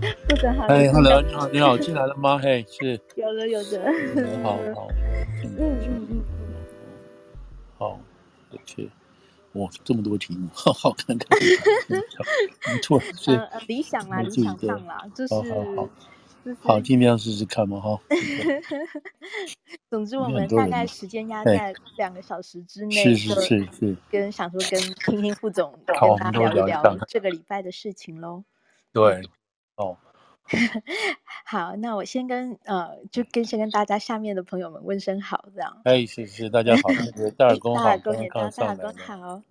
不准好。哎，Hello，你好，你好，进来了吗？嘿，是。有的，有的。好好。嗯嗯嗯。好，OK。哇，这么多题目，好好看看。没错，是。理想啦，理想上啦，就是。好，尽量试试看嘛，哈。总之，我们大概时间压在两个小时之内，是是是是。跟想说跟听听副总跟他聊一聊这个礼拜的事情喽。对，哦。好，那我先跟呃，就跟先跟大家下面的朋友们问声好，这样。哎，谢谢大家好，大耳公 好，大耳公也大耳公好。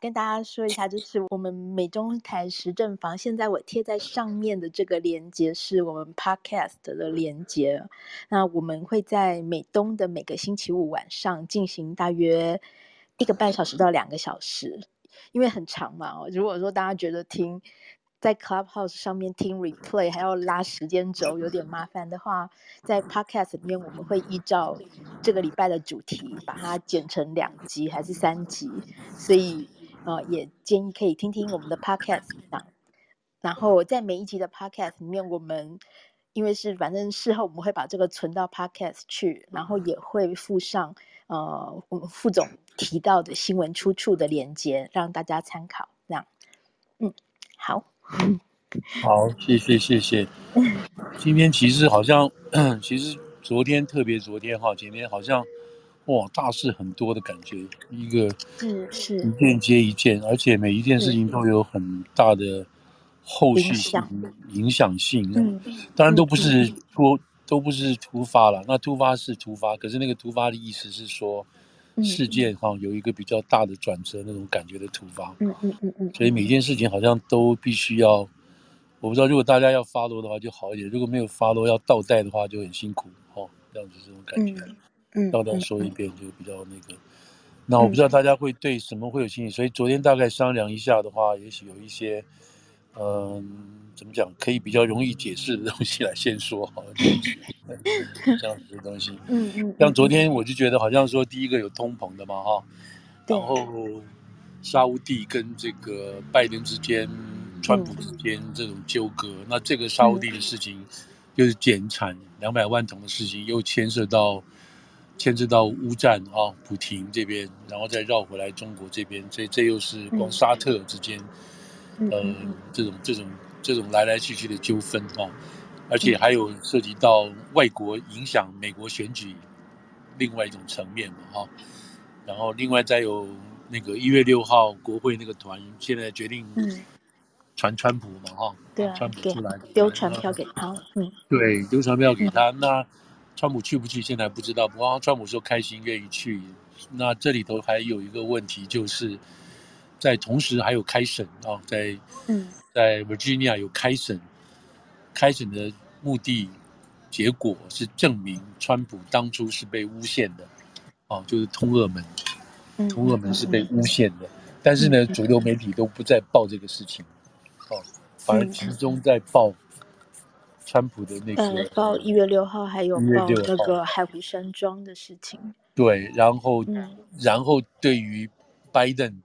跟大家说一下，就是我们美中台时政房，现在我贴在上面的这个连接是我们 Podcast 的连接。那我们会在美东的每个星期五晚上进行大约一个半小时到两个小时，因为很长嘛。哦，如果说大家觉得听在 Clubhouse 上面听 Replay 还要拉时间轴有点麻烦的话，在 Podcast 里面我们会依照这个礼拜的主题把它剪成两集还是三集，所以。呃，也建议可以听听我们的 podcast 啊，然后在每一集的 podcast 里面，我们因为是反正事后我们会把这个存到 podcast 去，然后也会附上呃我们副总提到的新闻出处的连接，让大家参考。这样，嗯，好，好，谢谢谢谢。今天其实好像，其实昨天特别昨天哈，今天好像。哇，大事很多的感觉，一个是是一件接一件，而且每一件事情都有很大的后续性影响性。嗯，当然都不是说、嗯、都不是突发了，那突发是突发，可是那个突发的意思是说事件哈有一个比较大的转折那种感觉的突发。嗯嗯嗯嗯。所以每件事情好像都必须要，我不知道如果大家要 follow 的话就好一点，如果没有 follow 要倒带的话就很辛苦哈，这样子这种感觉。嗯嗯，倒带说一遍就比较那个，嗯、那我不知道大家会对什么会有兴趣，嗯、所以昨天大概商量一下的话，也许有一些，嗯、呃，怎么讲，可以比较容易解释的东西来先说好了，这样子的东西。嗯嗯。像昨天我就觉得好像说第一个有通膨的嘛哈，然后沙乌地跟这个拜登之间、川普之间这种纠葛，嗯、那这个沙乌地的事情就是减产两百万桶的事情，又牵涉到。牵制到乌战啊，普廷这边，然后再绕回来中国这边，这这又是光沙特之间，嗯、呃，这种这种这种来来去去的纠纷啊，而且还有涉及到外国影响美国选举另外一种层面嘛哈，然后另外再有那个一月六号国会那个团现在决定传川普嘛哈，对啊，川普出来丢传票给他，嗯，对，丢传票给他，嗯、那。川普去不去，现在不知道。不过川普说开心，愿意去。那这里头还有一个问题，就是在同时还有开审啊，在嗯，在 Virginia 有开审，开审的目的结果是证明川普当初是被诬陷的，哦，就是通俄门，通俄门是被诬陷的。但是呢，主流媒体都不再报这个事情，哦，反而集中在报。川普的那个报一月六号，还有报那个海湖山庄的事情。对，然后，嗯、然后对于拜登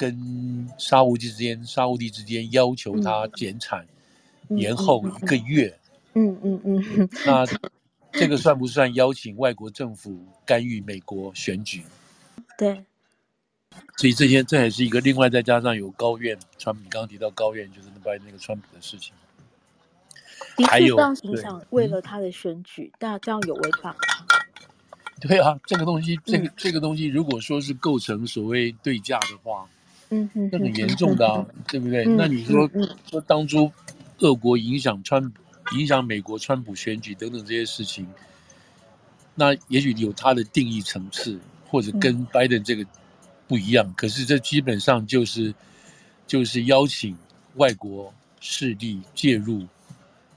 跟沙乌地之间，沙乌地之间要求他减产，嗯、延后一个月。嗯嗯嗯。那这个算不算邀请外国政府干预美国选举？对。所以这些这也是一个另外再加上有高院，川普刚刚提到高院就是拜登那个川普的事情。还有，你想为了他的选举，但这样有违法？对啊，这个东西，这个这个东西，如果说是构成所谓对价的话，嗯哼，那很严重的啊，对不对？那你说说当初俄国影响川影响美国川普选举等等这些事情，那也许有它的定义层次，或者跟拜登这个不一样。可是这基本上就是就是邀请外国势力介入。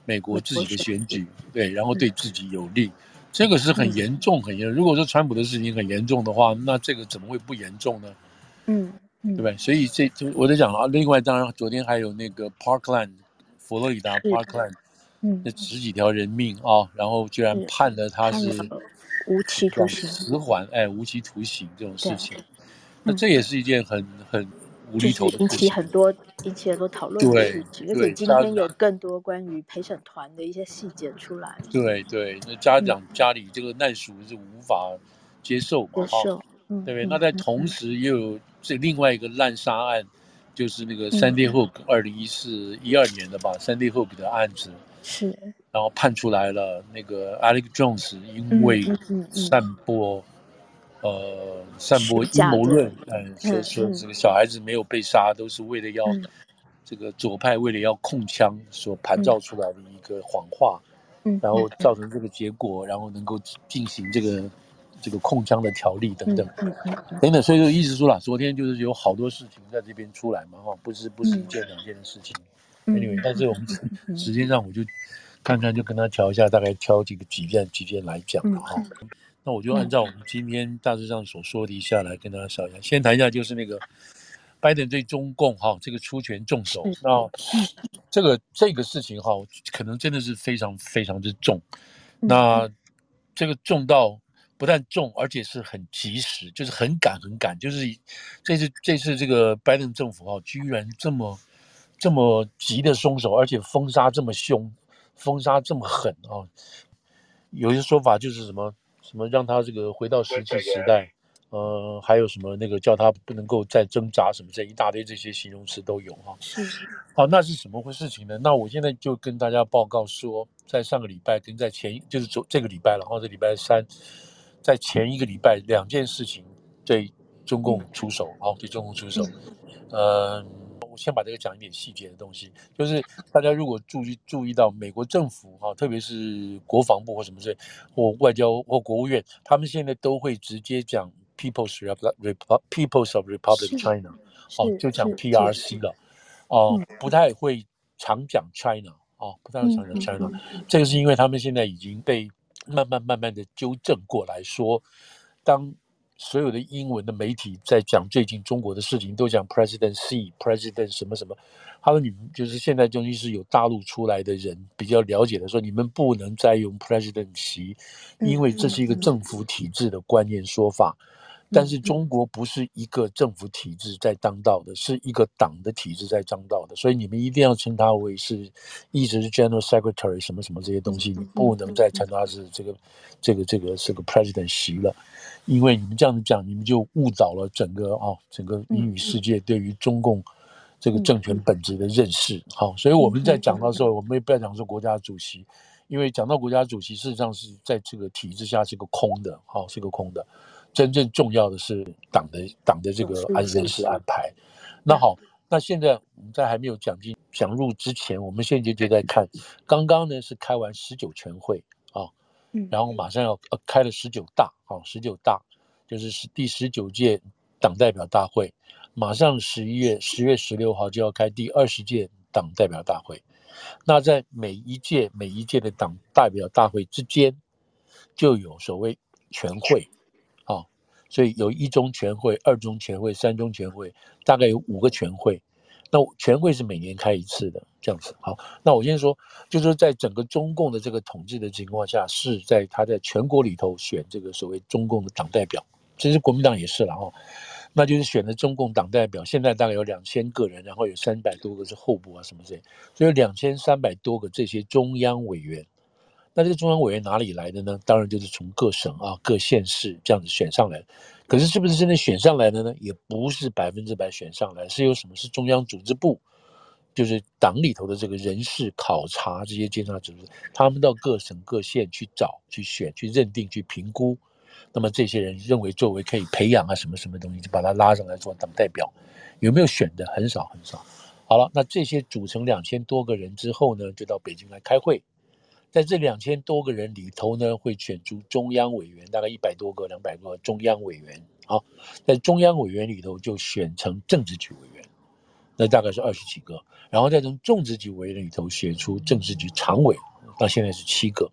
美国自己的选举，对，然后对自己有利，这个是很严重，很严重。如果说川普的事情很严重的话，那这个怎么会不严重呢？嗯，对不对？所以这就我在讲啊。另外，当然昨天还有那个 Parkland，佛罗里达 Parkland，嗯，那十几条人命啊，然后居然判了他是无期徒刑，死缓，哎，无期徒刑这种事情，那这也是一件很很无厘头的引起很多引起很多讨论的事情，而且今天有更多关于陪审团的一些细节出来。对对，那家长家里这个难属是无法接受嘛？接受，嗯，对不对？那在同时又有这另外一个滥杀案，就是那个 Sandy Hook 二零一四一二年的吧，Sandy Hook 的案子。是，然后判出来了，那个 Alex Jones 因为散播。呃，散播阴谋论，嗯，说说这个小孩子没有被杀，都是为了要这个左派为了要控枪所盘造出来的一个谎话，嗯，然后造成这个结果，然后能够进行这个这个控枪的条例等等，等等，所以就意思说了，昨天就是有好多事情在这边出来嘛，哈，不是不是一件两件的事情，anyway，但是我们时间上我就看看就跟他调一下，大概挑几个几件几件来讲了哈。那我就按照我们今天大致上所说的一下来跟大家说一下。先谈一下，就是那个拜登对中共哈这个出拳重手，那这个这个事情哈，可能真的是非常非常之重。那这个重到不但重，而且是很及时，就是很赶很赶。就是这次这次这个拜登政府哈，居然这么这么急的松手，而且封杀这么凶，封杀这么狠啊！有些说法就是什么？什么让他这个回到石器时代，呃，还有什么那个叫他不能够再挣扎什么这一大堆这些形容词都有哈。是，好，那是什么回事情呢？那我现在就跟大家报告说，在上个礼拜跟在前就是昨这个礼拜了，然后这礼拜三，在前一个礼拜两件事情对中共出手，哦，对中共出手，嗯。我先把这个讲一点细节的东西，就是大家如果注意注意到美国政府哈，特别是国防部或什么之类，或外交或国务院，他们现在都会直接讲 People's Republic People's of Republic China，哦，就讲 PRC 了，哦，不太会常讲 China，哦，不太会常讲 China，这个是因为他们现在已经被慢慢慢慢的纠正过来说，当。所有的英文的媒体在讲最近中国的事情，都讲 President Xi，President 什么什么。他说：“你们就是现在，终于是有大陆出来的人比较了解的，说你们不能再用 President Xi，因为这是一个政府体制的观念说法。但是中国不是一个政府体制在当道的，是一个党的体制在当道的。所以你们一定要称他为是，一直是 General Secretary 什么什么这些东西，你不能再称他是这个这个这个是个 President Xi 了。”因为你们这样子讲，你们就误导了整个啊、哦，整个英语世界对于中共这个政权本质的认识。好、哦，所以我们在讲到时候，我们也不要讲说国家主席，因为讲到国家主席，事实上是在这个体制下是个空的，好、哦，是个空的。真正重要的是党的党的这个安人事安排。那好，那现在我们在还没有讲进讲入之前，我们现在就在看，刚刚呢是开完十九全会啊。然后马上要呃开了十九大，啊，十九大就是是第十九届党代表大会，马上十一月十月十六号就要开第二十届党代表大会。那在每一届每一届的党代表大会之间，就有所谓全会，啊，所以有一中全会、二中全会、三中全会，大概有五个全会。那全会是每年开一次的，这样子。好，那我先说，就是在整个中共的这个统治的情况下，是在他在全国里头选这个所谓中共的党代表，其实国民党也是了哈，那就是选的中共党代表，现在大概有两千个人，然后有三百多个是候补啊什么之类，所以两千三百多个这些中央委员。那这个中央委员哪里来的呢？当然就是从各省啊、各县市这样子选上来。可是是不是真的选上来的呢？也不是百分之百选上来，是有什么是中央组织部，就是党里头的这个人事考察这些监察组织，他们到各省各县去找、去选、去认定、去评估。那么这些人认为作为可以培养啊什么什么东西，就把他拉上来做党代表。有没有选的？很少很少。好了，那这些组成两千多个人之后呢，就到北京来开会。在这两千多个人里头呢，会选出中央委员，大概一百多个、两百个中央委员。好，在中央委员里头就选成政治局委员，那大概是二十几个。然后再从政治局委员里头选出政治局常委，到现在是七个。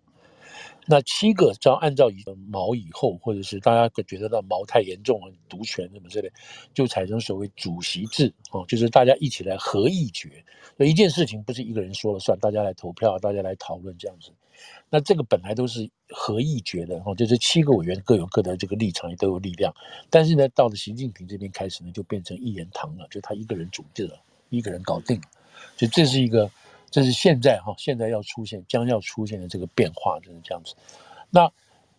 那七个，只要按照以毛以后，或者是大家觉得到毛太严重了，独权什么之类，就产生所谓主席制哦，就是大家一起来合议决。那一件事情不是一个人说了算，大家来投票，大家来讨论这样子。那这个本来都是合议决的哦，就是七个委员各有各的这个立场，也都有力量。但是呢，到了习近平这边开始呢，就变成一言堂了，就他一个人主政了，一个人搞定了。就这是一个，这是现在哈，现在要出现将要出现的这个变化，就是这样子。那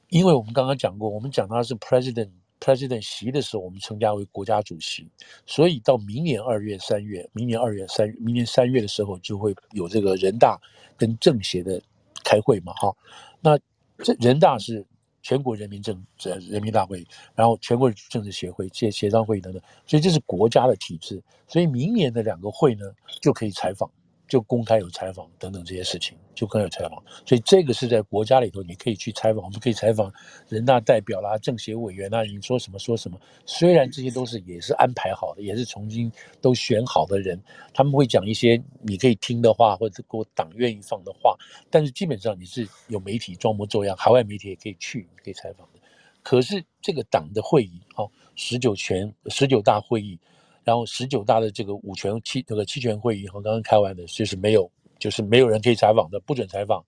因为我们刚刚讲过，我们讲他是 president。President 席的时候，我们称他为国家主席，所以到明年二月、三月，明年二月、三月，明年三月的时候，就会有这个人大跟政协的开会嘛，哈。那这人大是全国人民政呃人民大会，然后全国政治协会、协协商会议等等，所以这是国家的体制。所以明年的两个会呢，就可以采访。就公开有采访等等这些事情，就公开有采访，所以这个是在国家里头，你可以去采访，我们可以采访人大代表啦、政协委员啦，你说什么说什么。虽然这些都是也是安排好的，也是重新都选好的人，他们会讲一些你可以听的话，或者给我党愿意放的话，但是基本上你是有媒体装模作样，海外媒体也可以去，你可以采访的。可是这个党的会议，哦，十九全十九大会议。然后十九大的这个五权七那个七权会议，和刚刚开完的，就是没有，就是没有人可以采访的，不准采访，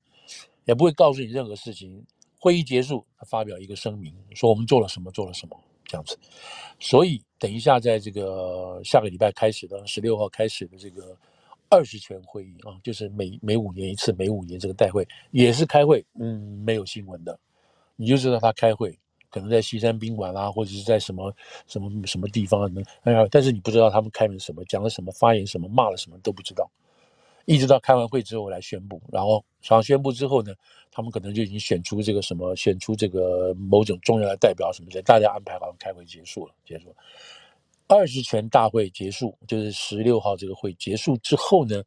也不会告诉你任何事情。会议结束，他发表一个声明，说我们做了什么，做了什么这样子。所以等一下，在这个下个礼拜开始的十六号开始的这个二十权会议啊，就是每每五年一次，每五年这个代会也是开会，嗯，没有新闻的，你就知道他开会。可能在西山宾馆啊，或者是在什么什么什么地方啊，哎呀，但是你不知道他们开了什么，讲了什么，发言什么，骂了什么都不知道，一直到开完会之后来宣布，然后然后宣布之后呢，他们可能就已经选出这个什么，选出这个某种重要的代表什么的，大家安排好开会结束了，结束了，二十全大会结束，就是十六号这个会结束之后呢。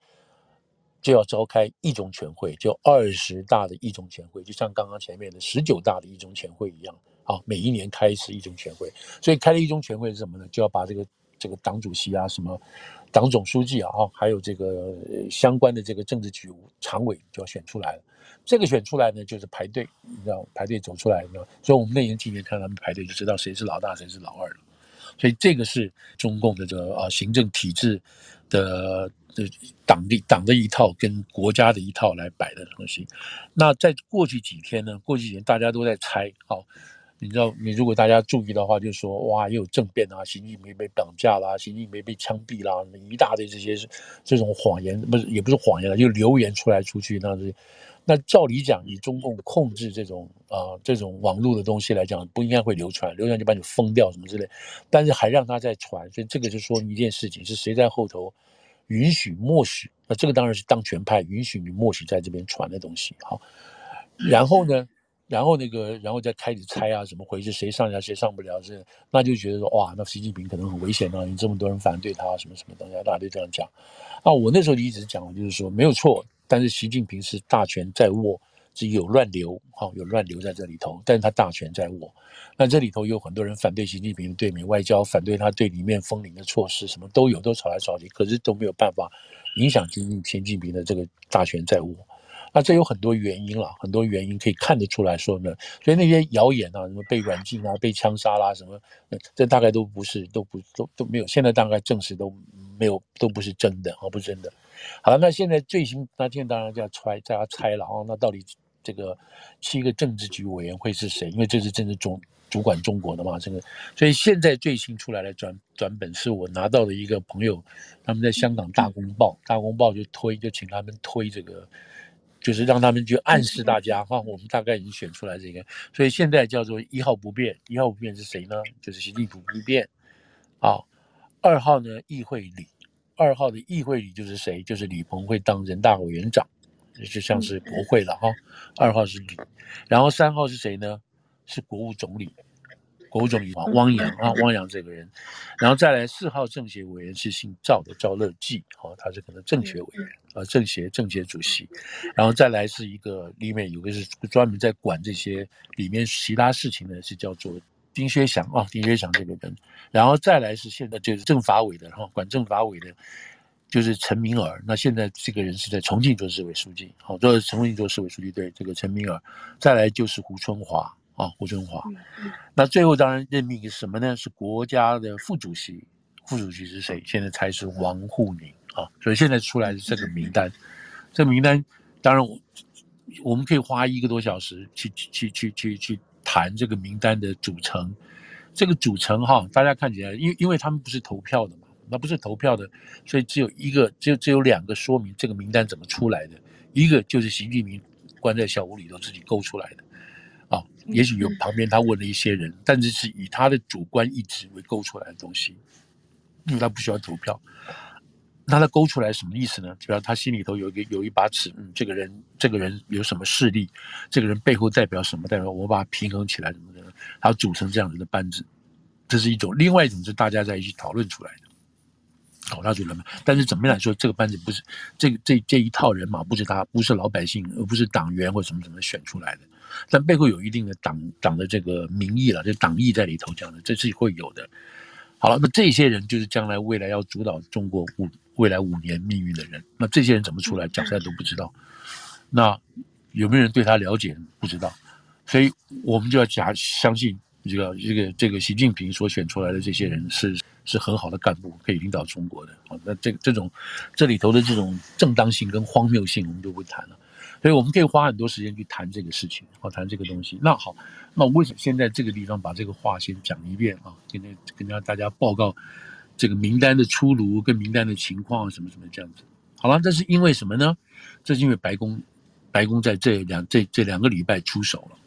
就要召开一中全会，就二十大的一中全会，就像刚刚前面的十九大的一中全会一样，啊，每一年开一次一中全会，所以开了一中全会是什么呢？就要把这个这个党主席啊，什么党总书记啊，还有这个相关的这个政治局常委就要选出来了。这个选出来呢，就是排队，你知道排队走出来，你知道，所以我们那年今年看他们排队，就知道谁是老大，谁是老二了。所以这个是中共的这个啊行政体制的。党的党的一套跟国家的一套来摆的东西，那在过去几天呢？过去几天大家都在猜，好，你知道，你如果大家注意的话，就说哇，又有政变啊，习近平被绑架啦，习近平被枪毙啦，一大堆这些这种谎言，不是也不是谎言了，就流言出来出去，那是那照理讲，以中共控制这种啊、这种网络的东西来讲，不应该会流传，流传就把你封掉什么之类，但是还让他在传，所以这个就说明一件事情，是谁在后头。允许默许，那这个当然是当权派允许你默许在这边传的东西，好，然后呢，然后那个，然后再开始猜啊，怎么回事？谁上呀？谁上不了？是，那就觉得说，哇，那习近平可能很危险啊！你这么多人反对他，什么什么东西，大家都这样讲。啊，我那时候就一直讲，就是说没有错，但是习近平是大权在握。是有乱流，哈，有乱流在这里头，但是他大权在握。那这里头有很多人反对习近平对美外交，反对他对里面封领的措施，什么都有，都吵来吵去，可是都没有办法影响习习近平的这个大权在握。那这有很多原因了，很多原因可以看得出来说呢。所以那些谣言啊，什么被软禁啊，被枪杀啦，什么，这大概都不是，都不都都没有。现在大概证实都没有，都不是真的，啊，不是真的。好了，那现在最新那天当然就要猜，大家猜了啊，那到底？这个七个政治局委员会是谁？因为这是政治中主管中国的嘛，这个，所以现在最新出来的转转本是我拿到的一个朋友，他们在香港大公报，大公报就推，就请他们推这个，就是让他们去暗示大家哈，我们大概已经选出来这个，所以现在叫做一号不变，一号不变是谁呢？就是习近平不变，啊，二号呢，议会里，二号的议会里就是谁？就是李鹏会当人大委员长。就像是国会了哈，二号是李，然后三号是谁呢？是国务总理，国务总理汪洋啊，汪洋这个人，然后再来四号政协委员是姓赵的赵乐际，哈，他是可能政协委员啊，政协政协主席，然后再来是一个里面有个是专门在管这些里面其他事情的，是叫做丁薛祥啊，丁薛祥这个人，然后再来是现在就是政法委的哈，管政法委的。就是陈明尔，那现在这个人是在重庆做市委书记，好，做重庆做市委书记，对这个陈明尔，再来就是胡春华啊，胡春华，那最后当然任命是什么呢？是国家的副主席，副主席是谁？现在才是王沪宁啊，所以现在出来的这个名单，这个名单当然我我们可以花一个多小时去去去去去谈这个名单的组成。这个组成哈，大家看起来，因因为他们不是投票的嘛，那不是投票的，所以只有一个，只有只有两个说明这个名单怎么出来的。一个就是习近平关在小屋里头自己勾出来的，啊，也许有旁边他问了一些人，但是是以他的主观意志为勾出来的东西，因为他不需要投票。那他勾出来什么意思呢？主要他心里头有一个有一把尺，嗯，这个人这个人有什么势力，这个人背后代表什么？代表我把它平衡起来什么的。他组成这样子的班子，这是一种；另外一种是大家在一起讨论出来的。好，他组成，但是怎么样来说，这个班子不是这这这一套人马，不是他，不是老百姓，而不是党员或什么什么选出来的，但背后有一定的党党的这个民意了，就党意在里头讲的，这是会有的。好了，那这些人就是将来未来要主导中国五未来五年命运的人。那这些人怎么出来，讲出来都不知道。那有没有人对他了解？不知道。所以我们就要假相信这个这个这个习近平所选出来的这些人是是很好的干部，可以领导中国的。好，那这这种这里头的这种正当性跟荒谬性，我们就不谈了。所以我们可以花很多时间去谈这个事情，好，谈这个东西。那好，那我为什么先在这个地方把这个话先讲一遍啊？跟跟大家报告这个名单的出炉跟名单的情况什么什么这样子。好了，这是因为什么呢？这是因为白宫白宫在这两这这两个礼拜出手了。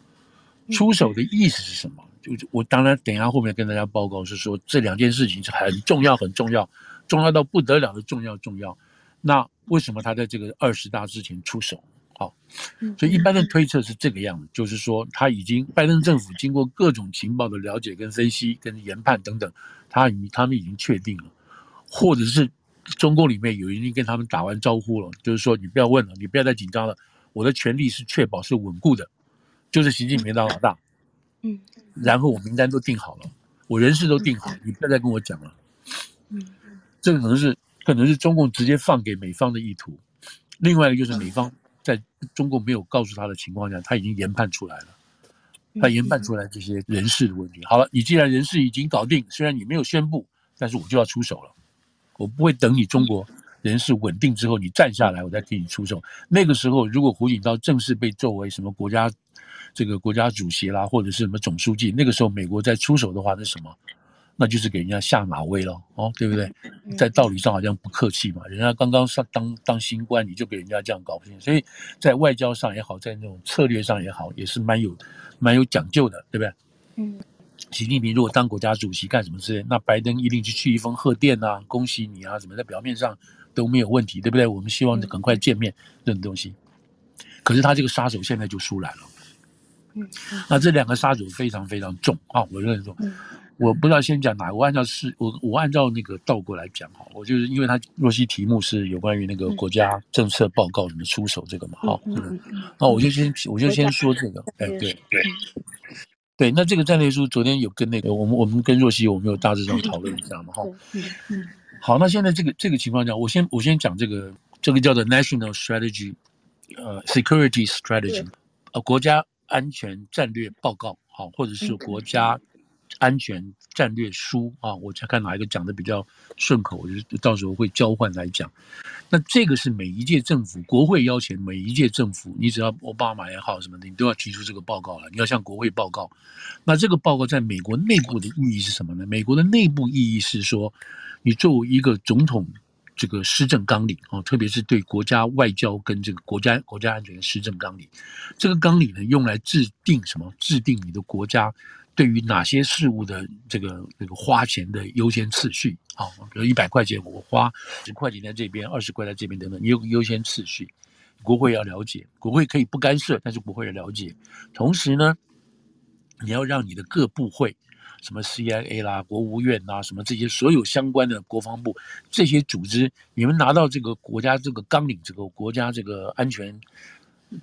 出手的意思是什么？就我当然等一下后面跟大家报告是说，这两件事情是很重要很重要，重要到不得了的重要重要。那为什么他在这个二十大之前出手？好，所以一般的推测是这个样子，就是说他已经拜登政府经过各种情报的了解跟分析跟研判等等，他与他们已经确定了，或者是中共里面有人跟他们打完招呼了，就是说你不要问了，你不要再紧张了，我的权力是确保是稳固的。就是习近平当老大，嗯，然后我名单都定好了，我人事都定好，你不要再跟我讲了，嗯，这个可能是可能是中共直接放给美方的意图，另外一个就是美方在中共没有告诉他的情况下，他已经研判出来了，他研判出来这些人事的问题。好了，你既然人事已经搞定，虽然你没有宣布，但是我就要出手了，我不会等你中国人事稳定之后你站下来，我再替你出手。那个时候，如果胡锦涛正式被作为什么国家。这个国家主席啦，或者是什么总书记，那个时候美国再出手的话，那什么？那就是给人家下马威了，哦，对不对？在道理上好像不客气嘛，人家刚刚上当当新官，你就给人家这样搞不定，所以在外交上也好，在那种策略上也好，也是蛮有蛮有讲究的，对不对？嗯，习近平如果当国家主席干什么之类，那拜登一定去去一封贺电啊，恭喜你啊，什么在表面上都没有问题，对不对？我们希望赶快见面这种东西，可是他这个杀手现在就出来了。嗯，那这两个杀手非常非常重啊！我认为说，我不知道先讲哪个，我按照是，我我按照那个倒过来讲哈，我就是因为他若曦题目是有关于那个国家政策报告怎么出手这个嘛，哈，嗯，那我就先我就先说这个，哎，对对对，那这个战略书昨天有跟那个我们我们跟若曦我们有大致上讨论一下嘛，哈，嗯嗯，好，那现在这个这个情况下，我先我先讲这个这个叫做 National Strategy，呃，Security Strategy，呃，国家。安全战略报告，好，或者是国家安全战略书啊，我才看哪一个讲的比较顺口，我就到时候会交换来讲。那这个是每一届政府，国会邀请每一届政府，你只要奥巴马也好什么的，你都要提出这个报告了，你要向国会报告。那这个报告在美国内部的意义是什么呢？美国的内部意义是说，你作为一个总统。这个施政纲领啊，特别是对国家外交跟这个国家国家安全的施政纲领，这个纲领呢，用来制定什么？制定你的国家对于哪些事物的这个这个花钱的优先次序啊？比如一百块钱，我花十块钱在这边，二十块在这边等等，你有个优先次序，国会要了解，国会可以不干涉，但是国会要了解。同时呢，你要让你的各部会。什么 CIA 啦、国务院呐、啊，什么这些所有相关的国防部这些组织，你们拿到这个国家这个纲领，这个国家这个安全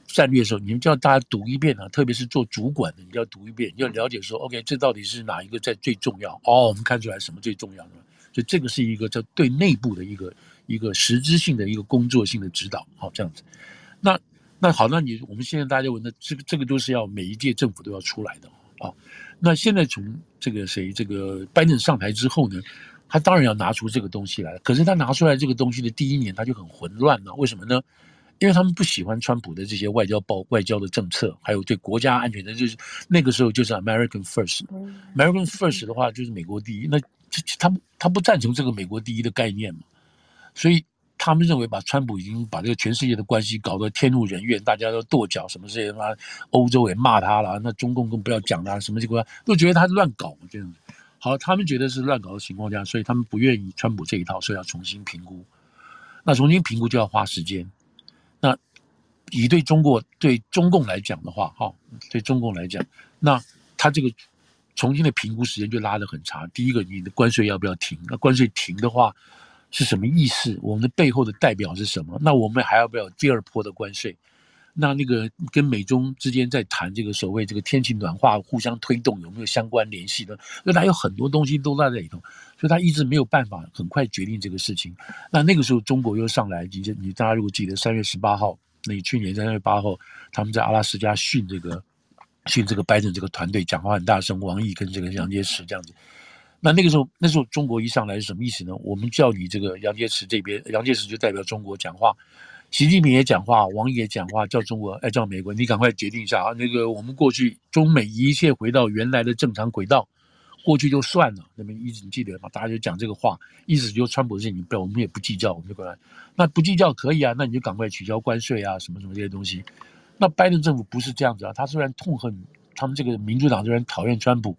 战略的时候，你们就要大家读一遍啊，特别是做主管的，你要读一遍，要了解说，OK，这到底是哪一个在最重要？哦，我们看出来什么最重要的，所以这个是一个叫对内部的一个一个实质性的一个工作性的指导，好，这样子。那那好，那你我们现在大家问的这个这个都是要每一届政府都要出来的啊。那现在从这个谁这个拜登上台之后呢，他当然要拿出这个东西来。可是他拿出来这个东西的第一年，他就很混乱了。为什么呢？因为他们不喜欢川普的这些外交报、外交的政策，还有对国家安全的，就是那个时候就是 American First。American First 的话就是美国第一，那他他不赞成这个美国第一的概念嘛，所以他们认为把川普已经把这个全世界的关系搞得天怒人怨，大家都跺脚，什么这些嘛，欧洲也骂他了，那中共更不要讲了，什么情况都觉得他乱搞这样子。好，他们觉得是乱搞的情况下，所以他们不愿意川普这一套，所以要重新评估。那重新评估就要花时间。以对中国、对中共来讲的话，哈，对中共来讲，那他这个重新的评估时间就拉得很长。第一个，你的关税要不要停？那关税停的话是什么意思？我们的背后的代表是什么？那我们还要不要第二波的关税？那那个跟美中之间在谈这个所谓这个天气暖化互相推动有没有相关联系的？那他有很多东西都在这里头，所以他一直没有办法很快决定这个事情。那那个时候中国又上来，你你大家如果记得三月十八号，那去年三月八号他们在阿拉斯加训这个训这个拜登这个团队讲话很大声，王毅跟这个杨洁篪这样子。那那个时候那时候中国一上来是什么意思呢？我们叫你这个杨洁篪这边，杨洁篪就代表中国讲话。习近平也讲话，王毅也讲话，叫中国，哎，叫美国，你赶快决定一下啊！那个我们过去中美一切回到原来的正常轨道，过去就算了，那么一直记得吗？大家就讲这个话，意思就是川普的事情，不要，我们也不计较，我们就过来。那不计较可以啊，那你就赶快取消关税啊，什么什么这些东西。那拜登政府不是这样子啊，他虽然痛恨他们这个民主党虽然讨厌川普，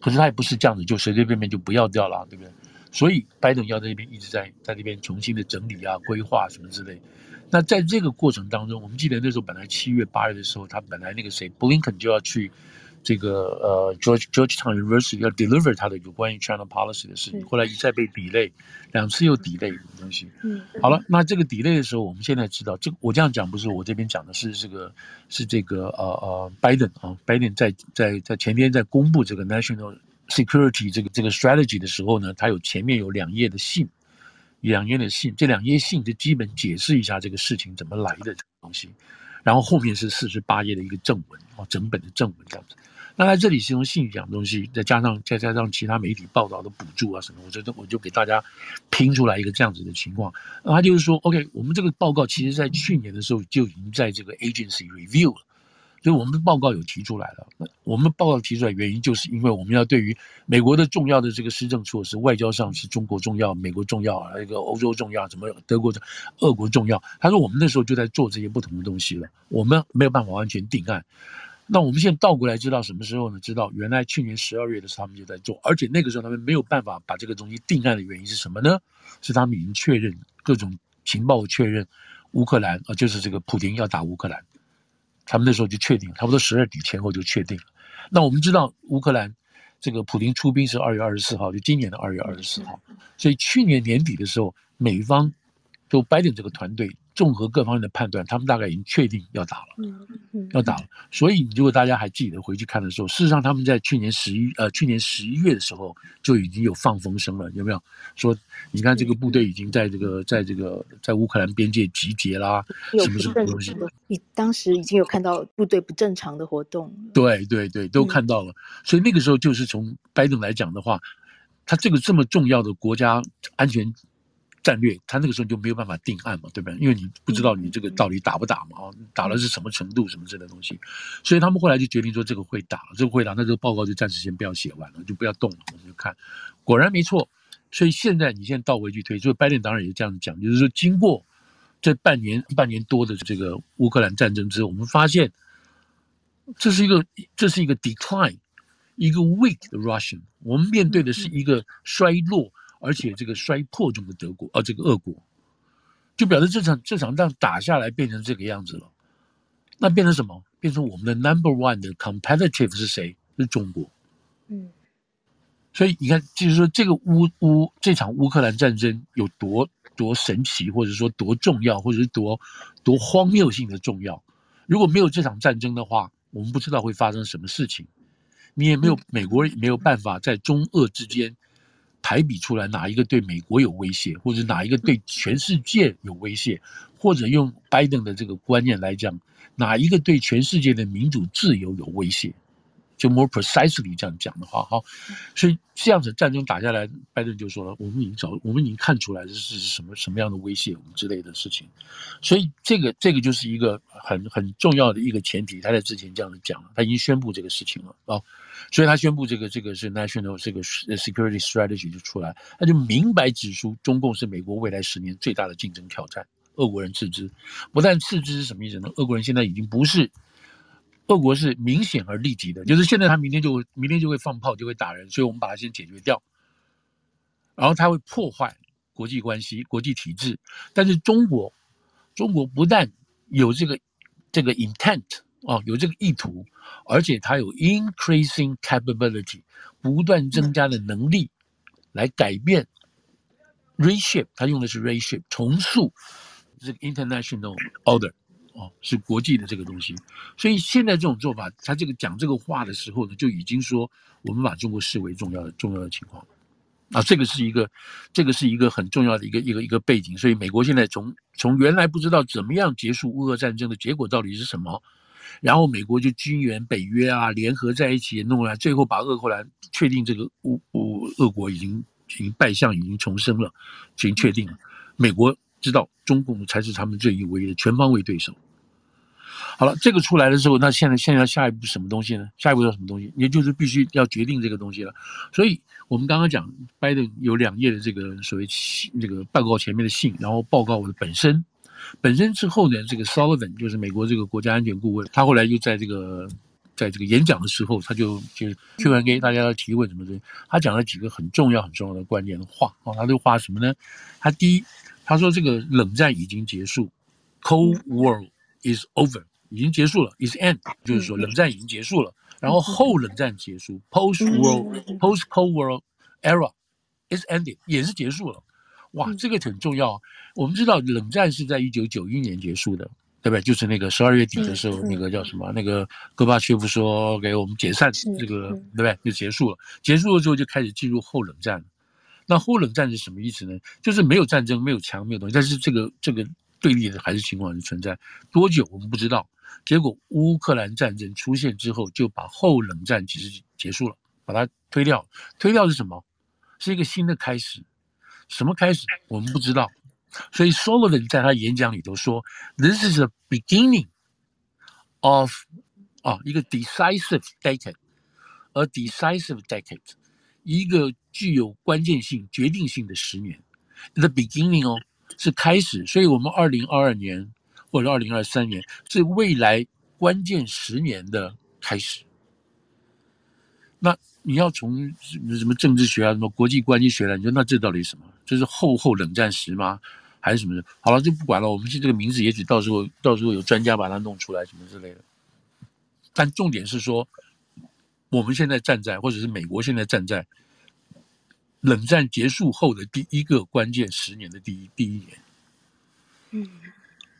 可是他也不是这样子，就随随便便就不要掉了，对不对？所以拜登要在那边一直在在那边重新的整理啊、规划什么之类。那在这个过程当中，我们记得那时候本来七月八月的时候，他本来那个谁布林肯就要去这个呃 George Georgetown University 要 deliver 他的有关于 China policy 的事情，后来一再被 delay，两次又 delay 的东西。嗯，好了，那这个 delay 的时候，我们现在知道，这我这样讲不是我这边讲的，是这个是这个呃呃 Biden 啊，，Biden 在在在前天在公布这个 national security 这个这个 strategy 的时候呢，他有前面有两页的信。两页的信，这两页信就基本解释一下这个事情怎么来的这个东西，然后后面是四十八页的一个正文啊，整本的正文这样子。那在这里是用信讲东西，再加上再加上其他媒体报道的补助啊什么，我觉得我就给大家拼出来一个这样子的情况。那他就是说，OK，我们这个报告其实在去年的时候就已经在这个 agency review 了。所以我们的报告有提出来了。我们报告提出来原因，就是因为我们要对于美国的重要的这个施政措施，外交上是中国重要，美国重要，那个欧洲重要，什么德国的、俄国重要。他说我们那时候就在做这些不同的东西了，我们没有办法完全定案。那我们现在倒过来知道什么时候呢？知道原来去年十二月的时候他们就在做，而且那个时候他们没有办法把这个东西定案的原因是什么呢？是他们已经确认各种情报确认乌克兰啊，就是这个普丁要打乌克兰。他们那时候就确定，差不多十二底前后就确定了。那我们知道乌克兰这个普丁出兵是二月二十四号，就今年的二月二十四号。所以去年年底的时候，美方就拜登这个团队。综合各方面的判断，他们大概已经确定要打了，要打了。所以，如果大家还记得回去看的时候，事实上他们在去年十一呃去年十一月的时候就已经有放风声了，有没有？说你看这个部队已经在这个在这个在乌克兰边界集结啦，什么什么东西？你当时已经有看到部队不正常的活动？对对对，都看到了。所以那个时候就是从拜登来讲的话，他这个这么重要的国家安全。战略，他那个时候就没有办法定案嘛，对不对？因为你不知道你这个到底打不打嘛，啊，打了是什么程度，什么之类的东西，所以他们后来就决定说这个会打了，这个会打，那这个报告就暂时先不要写完了，就不要动了，我们就看，果然没错。所以现在你现在倒回去推，所以拜登当然也是这样讲，就是说经过这半年半年多的这个乌克兰战争之后，我们发现这是一个这是一个 decline，一个 weak 的 Russian，我们面对的是一个衰落。而且这个衰破中的德国，啊，这个俄国，就表示这场这场仗打下来变成这个样子了。那变成什么？变成我们的 number one 的 competitive 是谁？是中国。嗯。所以你看，就是说这个乌乌这场乌克兰战争有多多神奇，或者说多重要，或者是多多荒谬性的重要。如果没有这场战争的话，我们不知道会发生什么事情。你也没有美国人也没有办法在中俄之间。排比出来哪一个对美国有威胁，或者哪一个对全世界有威胁，或者用拜登的这个观念来讲，哪一个对全世界的民主自由有威胁？就 more precisely 这样讲的话，哈，所以这样子战争打下来，拜登就说了，我们已经找，我们已经看出来这是什么什么样的威胁，我们之类的事情，所以这个这个就是一个很很重要的一个前提，他在之前这样子讲了，他已经宣布这个事情了啊，所以他宣布这个这个是 national 这个 security strategy 就出来，他就明白指出中共是美国未来十年最大的竞争挑战，俄国人斥之，不但斥之是什么意思呢？俄国人现在已经不是。俄国是明显而立即的，就是现在他明天就会明天就会放炮，就会打人，所以我们把它先解决掉。然后他会破坏国际关系、国际体制。但是中国，中国不但有这个这个 intent 哦，有这个意图，而且它有 increasing capability，不断增加的能力来改变 reshape，他用的是 reshape 重塑这个 international order。哦，是国际的这个东西，所以现在这种做法，他这个讲这个话的时候呢，就已经说我们把中国视为重要的重要的情况，啊，这个是一个，这个是一个很重要的一个一个一个背景。所以美国现在从从原来不知道怎么样结束乌俄战争的结果到底是什么，然后美国就军援北约啊，联合在一起弄来，最后把俄后来确定这个乌乌俄国已经已经败相，已经重生了，已经确定了，美国。知道中共才是他们最唯一的全方位对手。好了，这个出来的时候，那现在现在下一步什么东西呢？下一步要什么东西？也就是必须要决定这个东西了。所以我们刚刚讲，拜登有两页的这个所谓这个报告前面的信，然后报告我的本身，本身之后呢，这个 Sullivan 就是美国这个国家安全顾问，他后来又在这个在这个演讲的时候，他就就 Q&A 大家的提问什么的，他讲了几个很重要很重要的关键的话啊，他这个话什么呢？他第一。他说：“这个冷战已经结束，Cold War is over，已经结束了，is end，就是说冷战已经结束了。然后后冷战结束，post world post cold world era is ended，也是结束了。哇，这个很重要。我们知道冷战是在一九九一年结束的，对不对？就是那个十二月底的时候，那个叫什么？那个戈巴契夫说给我们解散这个，对不对？就结束了。结束了之后就开始进入后冷战。”那后冷战是什么意思呢？就是没有战争，没有强，没有东西，但是这个这个对立的还是情况是存在。多久我们不知道。结果乌克兰战争出现之后，就把后冷战其实结束了，把它推掉。推掉是什么？是一个新的开始。什么开始？我们不知道。所以 Sullivan 在他演讲里头说：“This is the beginning of 啊一个 decisive decade，a decisive decade。”一个具有关键性、决定性的十年，the beginning 哦，是开始。所以，我们二零二二年或者二零二三年是未来关键十年的开始。那你要从什么政治学啊、什么国际关系学来，你说那这到底什么？这是后后冷战时吗？还是什么？好了，就不管了。我们这个名字，也许到时候到时候有专家把它弄出来，什么之类的。但重点是说。我们现在站在，或者是美国现在站在冷战结束后的第一个关键十年的第一第一年。嗯，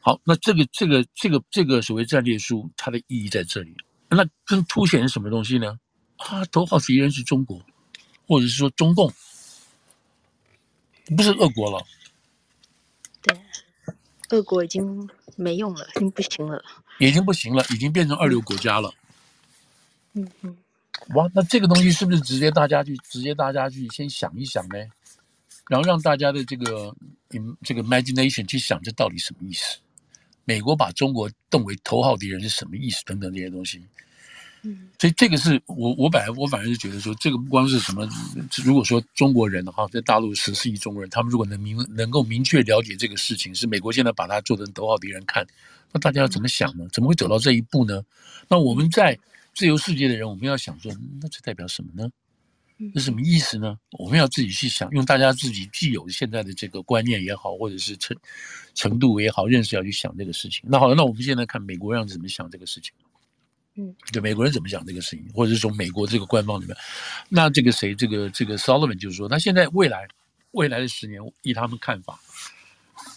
好，那这个这个这个这个所谓战略书，它的意义在这里。那更凸显什么东西呢？啊，头号敌人是中国，或者是说中共，不是俄国了。对，俄国已经没用了，已经不行了。已经不行了，已经变成二流国家了。嗯嗯。哇，那这个东西是不是直接大家去直接大家去先想一想呢？然后让大家的这个嗯这个 imagination 去想这到底什么意思？美国把中国动为头号敌人是什么意思？等等这些东西。嗯，所以这个是我我本来我反而是觉得说，这个不光是什么，如果说中国人的话，在大陆十四亿中国人，他们如果能明能够明确了解这个事情，是美国现在把它做成头号敌人看，那大家要怎么想呢？怎么会走到这一步呢？那我们在。自由世界的人，我们要想说，那这代表什么呢？这什么意思呢？我们要自己去想，用大家自己既有现在的这个观念也好，或者是程程度也好，认识要去想这个事情。那好了，那我们现在看美国人怎么想这个事情。嗯，对，美国人怎么想这个事情，或者是从美国这个官方里面，那这个谁，这个这个 Sullivan 就是说，那现在未来未来的十年，依他们看法，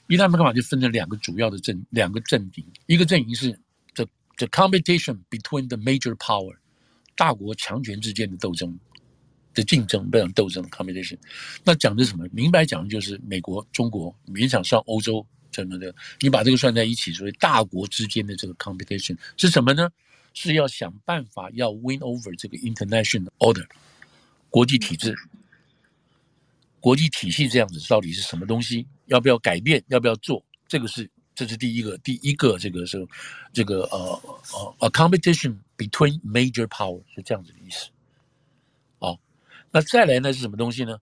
依他们看法就分成两个主要的阵，两个阵营，一个阵营是 the。The competition between the major power，大国强权之间的斗争的竞争，不讲斗争 competition。那讲的什么？明白讲的就是美国、中国勉强算欧洲什么的。你把这个算在一起，所以大国之间的这个 competition 是什么呢？是要想办法要 win over 这个 international order 国际体制、国际体系这样子到底是什么东西？要不要改变？要不要做？这个是这是第一个，第一个这个是这个呃呃 a competition between major power 是这样子的意思。好，那再来呢是什么东西呢？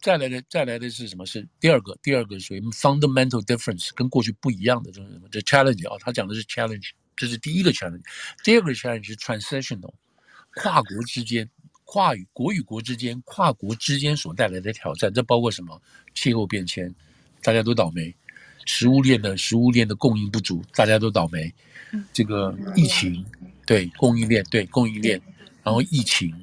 再来的再来的是什么？是第二个，第二个属于 fundamental difference，跟过去不一样的这种什么？这 challenge 啊，他讲的是 challenge，这是第一个 challenge。第二个 challenge 是 transnational，跨国之间、跨与国与国之间、跨国之间所带来的挑战，这包括什么？气候变迁，大家都倒霉；食物链的食物链的供应不足，大家都倒霉；这个疫情，对供应链，对供应链，然后疫情，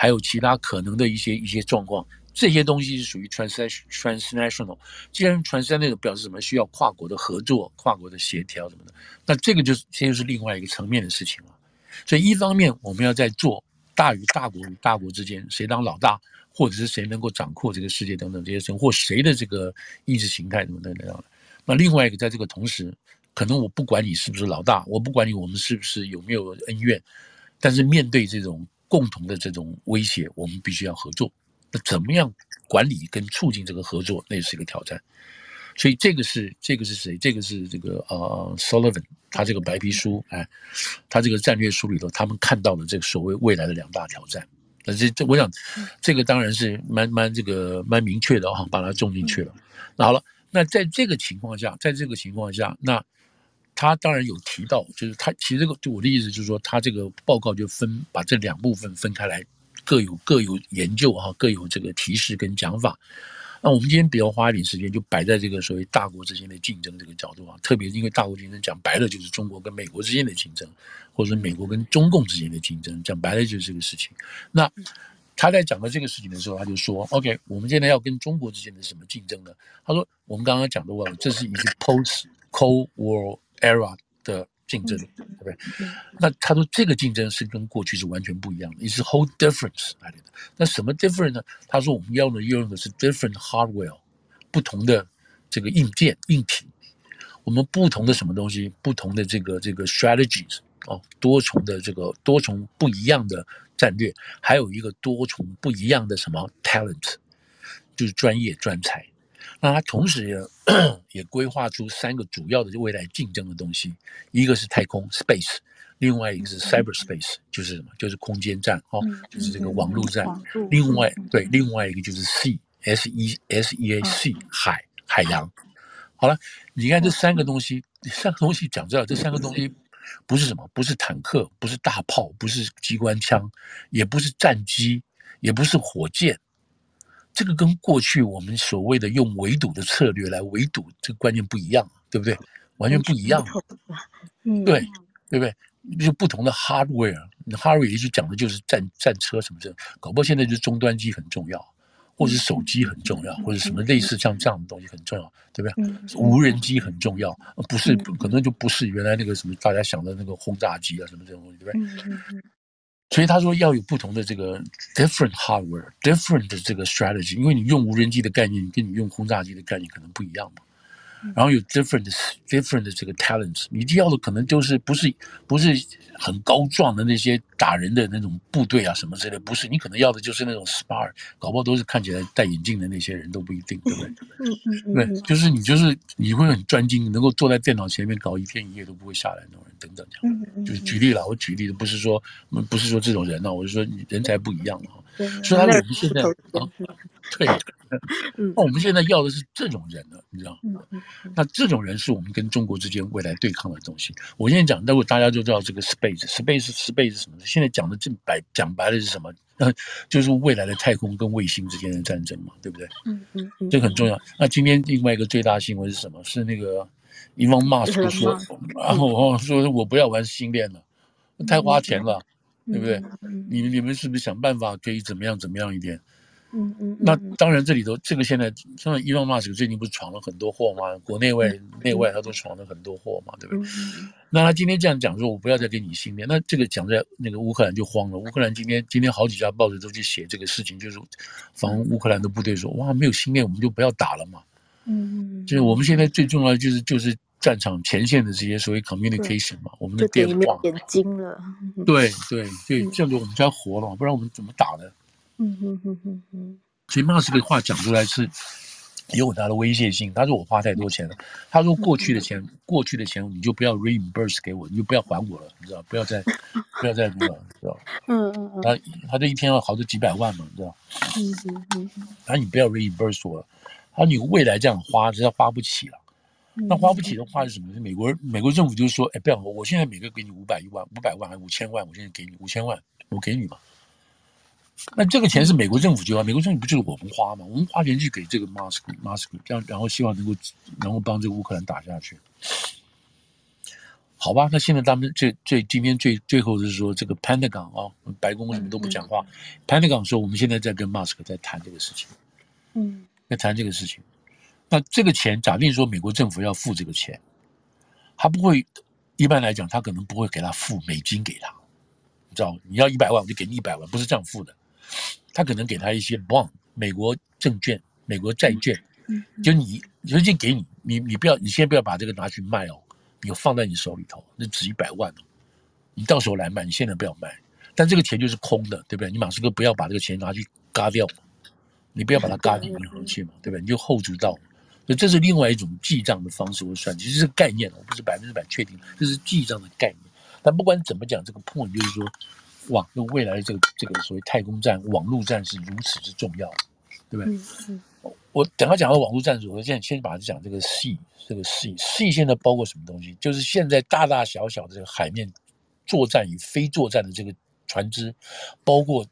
还有其他可能的一些一些状况。这些东西是属于 transnational，既然 transnational 表示什么？需要跨国的合作、跨国的协调什么的。那这个就是，这就是另外一个层面的事情了。所以一方面我们要在做大于大国与大国之间谁当老大，或者是谁能够掌控这个世界等等这些事情，或谁的这个意识形态等等等等。那另外一个，在这个同时，可能我不管你是不是老大，我不管你我们是不是有没有恩怨，但是面对这种共同的这种威胁，我们必须要合作。那怎么样管理跟促进这个合作，那也是一个挑战。所以这个是这个是谁？这个是这个呃，Sullivan 他这个白皮书，哎，他这个战略书里头，他们看到了这个所谓未来的两大挑战。那这这，我想这个当然是蛮蛮这个蛮明确的哈，把它种进去了。那好了，那在这个情况下，在这个情况下，那他当然有提到，就是他其实这个就我的意思就是说，他这个报告就分把这两部分分开来。各有各有研究哈，各有这个提示跟讲法。那我们今天比较花一点时间，就摆在这个所谓大国之间的竞争这个角度啊。特别是因为大国竞争讲白了就是中国跟美国之间的竞争，或者说美国跟中共之间的竞争，讲白了就是这个事情。那他在讲到这个事情的时候，他就说：“OK，我们现在要跟中国之间的什么竞争呢？”他说：“我们刚刚讲的话，这是一个 post Cold War era 的。”竞争，对不对？那他说这个竞争是跟过去是完全不一样的，是 whole difference 来的。那什么 different 呢？他说我们要的用的是 different hardware，不同的这个硬件硬体，我们不同的什么东西，不同的这个这个 strategies 哦，多重的这个多重不一样的战略，还有一个多重不一样的什么 talent，就是专业专才。那它同时也 也规划出三个主要的未来竞争的东西，一个是太空 space，另外一个是 cyberspace，就是什么？就是空间站哦，就是这个网络站。另外对，另外一个就是 sea s e s e a c 海海洋。好了，你看这三个东西，三个东西讲真的，这三个东西不是什么？不是坦克，不是大炮，不是机关枪，也不是战机，也不是火箭。这个跟过去我们所谓的用围堵的策略来围堵，这个观念不一样，对不对？完全不一样。嗯，对，对不对？就不同的 hardware，hardware 也许讲的就是战战车什么的，搞不好现在就是终端机很重要，或者是手机很重要，或者什么类似像这样的东西很重要，对不对？无人机很重要，不是可能就不是原来那个什么大家想的那个轰炸机啊什么这种东西，对不对？所以他说要有不同的这个 different hardware，different 的这个 strategy，因为你用无人机的概念跟你用轰炸机的概念可能不一样嘛。然后有 different different 的这个 talents，你要的可能就是不是不是很高壮的那些打人的那种部队啊什么之类，不是，你可能要的就是那种 smart，搞不好都是看起来戴眼镜的那些人都不一定，对不对？嗯嗯对，就是你就是你会很专精，能够坐在电脑前面搞一天一夜都不会下来那种人，等等这样。就是举例了，我举例的不是说不是说这种人呢、啊，我是说人才不一样哈。所以他我们现在啊，对。那我们现在要的是这种人了，你知道吗？那这种人是我们跟中国之间未来对抗的东西。我现在讲，待会大家就知道这个 space，space，space 是什么？现在讲的正白讲白了是什么？就是未来的太空跟卫星之间的战争嘛，对不对？嗯嗯，这很重要。那今天另外一个最大新闻是什么？是那个伊隆马斯克说，然后说我不要玩星链了，太花钱了，对不对？你们你们是不是想办法可以怎么样怎么样一点？嗯嗯，那当然，这里头这个现在像伊隆马斯克最近不是闯了很多祸吗？国内外内外他都闯了很多祸嘛，对不对？那他今天这样讲说，我不要再给你芯片，那这个讲在那个乌克兰就慌了。乌克兰今天今天好几家报纸都去写这个事情，就是防乌克兰的部队说，哇，没有芯片我们就不要打了嘛。就是我们现在最重要的就是就是战场前线的这些所谓 communication 嘛，我们的电话眼睛了，对对对，这样子我们才活了，不然我们怎么打呢？嗯哼哼哼哼。所以马斯克话讲出来是有很大的威胁性。他说我花太多钱了，他说过去的钱，过去的钱你就不要 reimburse 给我，你就不要还我了，你知道？不要再 不要再那个，知道？嗯嗯嗯。他他这一天要好多几百万嘛，你知道？嗯嗯嗯。他说你不要 reimburse 我了，他说你未来这样花实在花不起了。那花不起的话是什么？是美国美国政府就是说，哎，不要，我现在每个给你五百一万、五百万还是五千万，我现在给你五千万，我给你嘛。那这个钱是美国政府就要，美国政府不就是我们花吗？我们花钱去给这个马斯克，马斯克这样，然后希望能够能够帮这个乌克兰打下去。好吧，那现在他们最最今天最最后是说这个 Pentagon 啊，白宫为什么都不讲话。Pentagon 说我们现在在跟 m a s k 在谈这个事情，嗯，在谈这个事情。那这个钱，假定说美国政府要付这个钱，他不会，一般来讲，他可能不会给他付美金给他，你知道，你要一百万，我就给你一百万，不是这样付的，他可能给他一些 bond，美国证券、美国债券，就你直接给你，你你不要，你先不要把这个拿去卖哦，你放在你手里头，那值一百万哦，你到时候来卖，你现在不要卖，但这个钱就是空的，对不对？你马斯克不要把这个钱拿去嘎掉，你不要把它嘎进银行去嘛，对不对？你就 hold 住到。所以这是另外一种记账的方式，我算其实是概念，我不是百分之百确定，这是记账的概念。但不管怎么讲，这个 point 就是说，网，那未来这个这个所谓太空站、网络站是如此之重要，对不对？嗯嗯、我等下讲到网络战时，我现在先把它讲这个 sea，这个 sea，sea 现在包括什么东西？就是现在大大小小的这个海面作战与非作战的这个船只，包括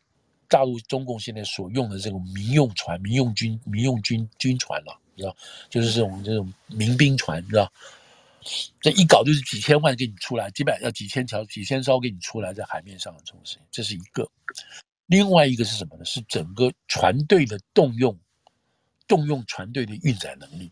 大陆中共现在所用的这种民用船、民用军、民用军军船了。你知道，就是这种这种民兵船，你知道，这一搞就是几千万给你出来，几百要几千条、几千艘给你出来在海面上的这种事情，这是一个。另外一个是什么呢？是整个船队的动用，动用船队的运载能力。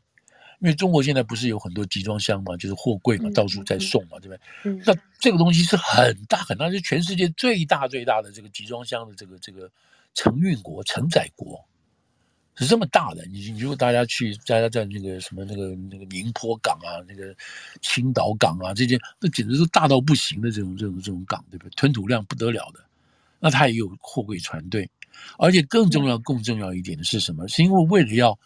因为中国现在不是有很多集装箱嘛，就是货柜嘛，到处在送嘛，对不对？嗯。那这个东西是很大很大，是全世界最大最大的这个集装箱的这个这个承运国、承载国。是这么大的，你你如果大家去，大家在那个什么那个那个宁波港啊，那个青岛港啊，这些那简直是大到不行的这种这种这种港，对不对？吞吐量不得了的，那它也有货柜船队，而且更重要、更重要一点的是什么？是因为为了要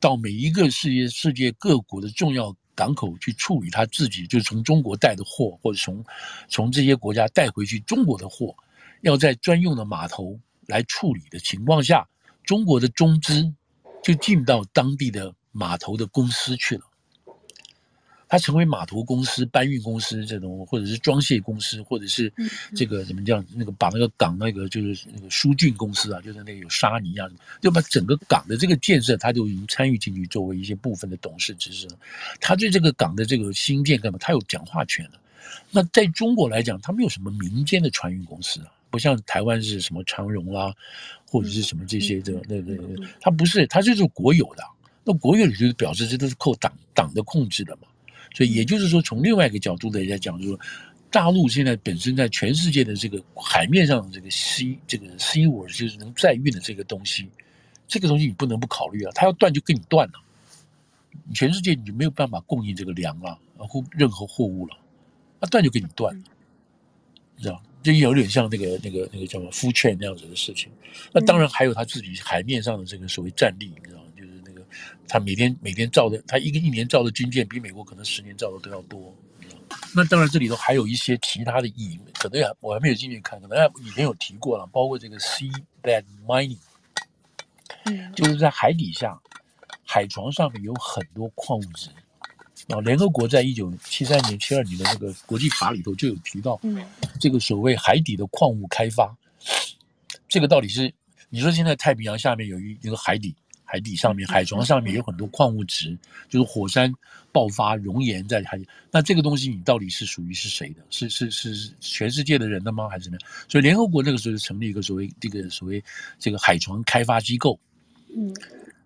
到每一个世界世界各国的重要港口去处理他自己，就从中国带的货，或者从从这些国家带回去中国的货，要在专用的码头来处理的情况下，中国的中资。就进到当地的码头的公司去了，他成为码头公司、搬运公司这种，或者是装卸公司，或者是这个怎么讲？那个把那个港那个就是那个疏浚公司啊，就是那个有沙泥啊，就把整个港的这个建设，他就已经参与进去，作为一些部分的董事之一了。他对这个港的这个新建干嘛？他有讲话权了。那在中国来讲，他没有什么民间的船运公司啊。不像台湾是什么长荣啦，或者是什么这些的那那个，它不是，他就是国有的。那国有的就是表示这都是靠党党的控制的嘛。所以也就是说，从另外一个角度来讲，就是说，大陆现在本身在全世界的这个海面上的这个 sea 这个 seaworld 就是能载运的这个东西，这个东西你不能不考虑啊。它要断就跟你断了，全世界你就没有办法供应这个粮啊，然后任何货物了，它断就给你断了，你知道。这有点像那个、那个、那个叫什么 food chain 那样子的事情。那当然还有他自己海面上的这个所谓战力，你知道吗？他每天每天造的，他一个一年造的军舰比美国可能十年造的都要多。那当然这里头还有一些其他的意义，可能我还没有进去看，可能以前有提过了，包括这个 seabed mining，就是在海底下海床上面有很多矿物质。啊，联合国在一九七三年、七二年的那个国际法里头就有提到，这个所谓海底的矿物开发，这个到底是你说现在太平洋下面有一一个海底，海底上面海床上面有很多矿物质，就是火山爆发熔岩在海底，那这个东西你到底是属于是谁的？是是是全世界的人的吗？还是怎么样？所以联合国那个时候就成立一个所谓这个所谓这个海床开发机构，嗯。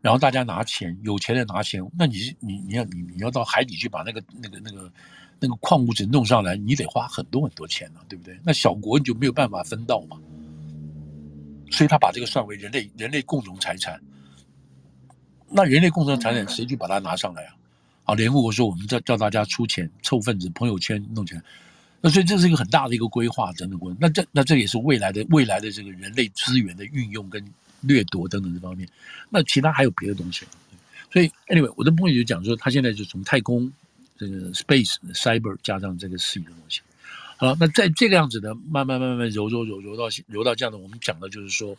然后大家拿钱，有钱的拿钱，那你你你要你你要到海底去把那个那个那个那个矿物质弄上来，你得花很多很多钱呢，对不对？那小国你就没有办法分到嘛。所以他把这个算为人类人类共同财产。那人类共同财产谁去把它拿上来啊？啊，联合国说我们叫叫大家出钱凑份子，朋友圈弄起来。那所以这是一个很大的一个规划等等过程。那这那这也是未来的未来的这个人类资源的运用跟掠夺等等这方面。那其他还有别的东西。所以 anyway，我的朋友就讲说，他现在就从太空这个 space cyber 加上这个 C 的东西。好了，那在这个样子的慢慢慢慢揉揉揉揉到揉到这样的，我们讲的就是说，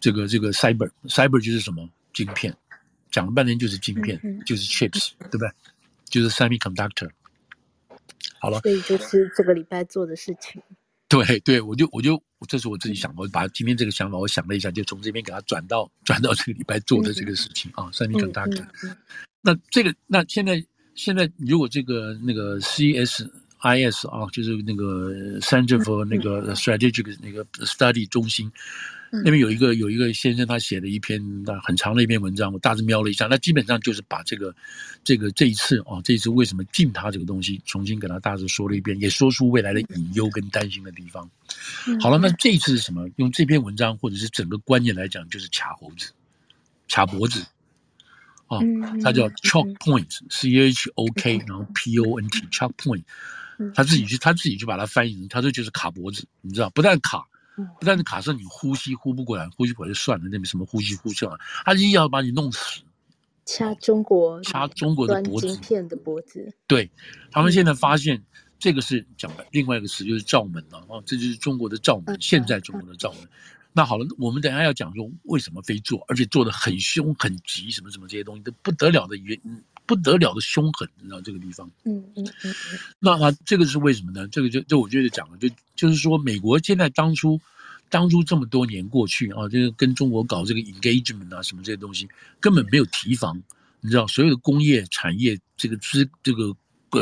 这个这个 cyber cyber 就是什么晶片，讲了半天就是晶片，嗯、就是 chips，对不对？就是 semiconductor。好了，所以就是这个礼拜做的事情。对对，我就我就这是我自己想，我把今天这个想法，我想了一下，就从这边给他转到转到这个礼拜做的这个事情、嗯、啊，semiconductor。那这个那现在现在如果这个那个 CSIS 啊，就是那个 Center for 那个 Strategic 那个 Study 中心。那边有一个有一个先生，他写了一篇很长的一篇文章，我大致瞄了一下，那基本上就是把这个这个这一次啊，这一次为什么禁他这个东西，重新给他大致说了一遍，也说出未来的隐忧跟担心的地方。好了，那这一次是什么？用这篇文章或者是整个观念来讲，就是卡猴子、卡脖子哦，它叫 choke point，C H O K，然后 P O N T，choke point，他自己去他自己去把它翻译成，他说就是卡脖子，你知道，不但卡。不但是卡上你呼吸呼不过来，呼吸不过来就算了，那没什么呼吸呼吸啊，他硬要把你弄死，掐中国，掐中国的脖子，晶片的脖子。对，他们现在发现这个是讲的另外一个词，就是罩门了啊，这就是中国的罩门，现在中国的罩门。那好了，我们等一下要讲说为什么非做，而且做的很凶很急，什么什么这些东西都不得了的原因。不得了的凶狠，你知道这个地方？嗯嗯嗯。那啊，这个是为什么呢？这个就就我觉得讲了，就就是说，美国现在当初当初这么多年过去啊，这个跟中国搞这个 engagement 啊，什么这些东西根本没有提防，你知道，所有的工业产业这个资这个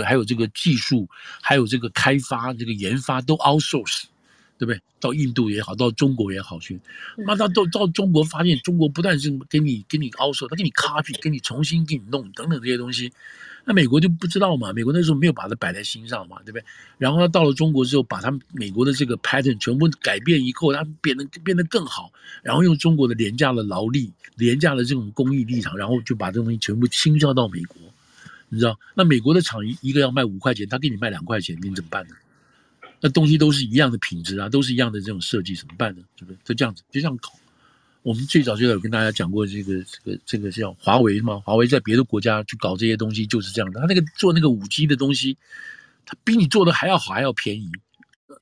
还有这个技术，还有这个开发这个研发都 outsource。对不对？到印度也好，到中国也好去，那他到到中国发现，中国不但是给你给你凹售，他给你 copy，给你重新给你弄等等这些东西，那美国就不知道嘛？美国那时候没有把它摆在心上嘛，对不对？然后他到了中国之后，把他们美国的这个 pattern 全部改变以后，他变得变得更好，然后用中国的廉价的劳力、廉价的这种工艺立场，然后就把这东西全部倾销到美国，你知道？那美国的厂一一个要卖五块钱，他给你卖两块钱，你怎么办呢？那东西都是一样的品质啊，都是一样的这种设计，怎么办呢？是不是就这样子，就这样搞？我们最早就有跟大家讲过，这个这个这个叫华为嘛，华为在别的国家去搞这些东西就是这样的。他那个做那个五 G 的东西，他比你做的还要好，还要便宜。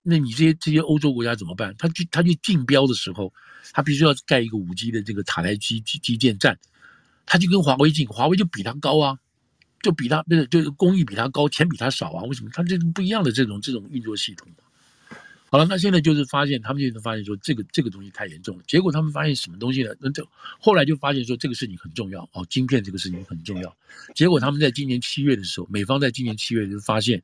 那你这些这些欧洲国家怎么办？他去他去竞标的时候，他必须要盖一个五 G 的这个塔台基基基建站，他就跟华为竞，华为就比他高啊。就比他不是，就是工艺比他高，钱比他少啊？为什么？他这种不一样的这种这种运作系统。好了，那现在就是发现，他们现在发现说这个这个东西太严重了。结果他们发现什么东西呢？那就后来就发现说这个事情很重要哦，晶片这个事情很重要。结果他们在今年七月的时候，美方在今年七月就发现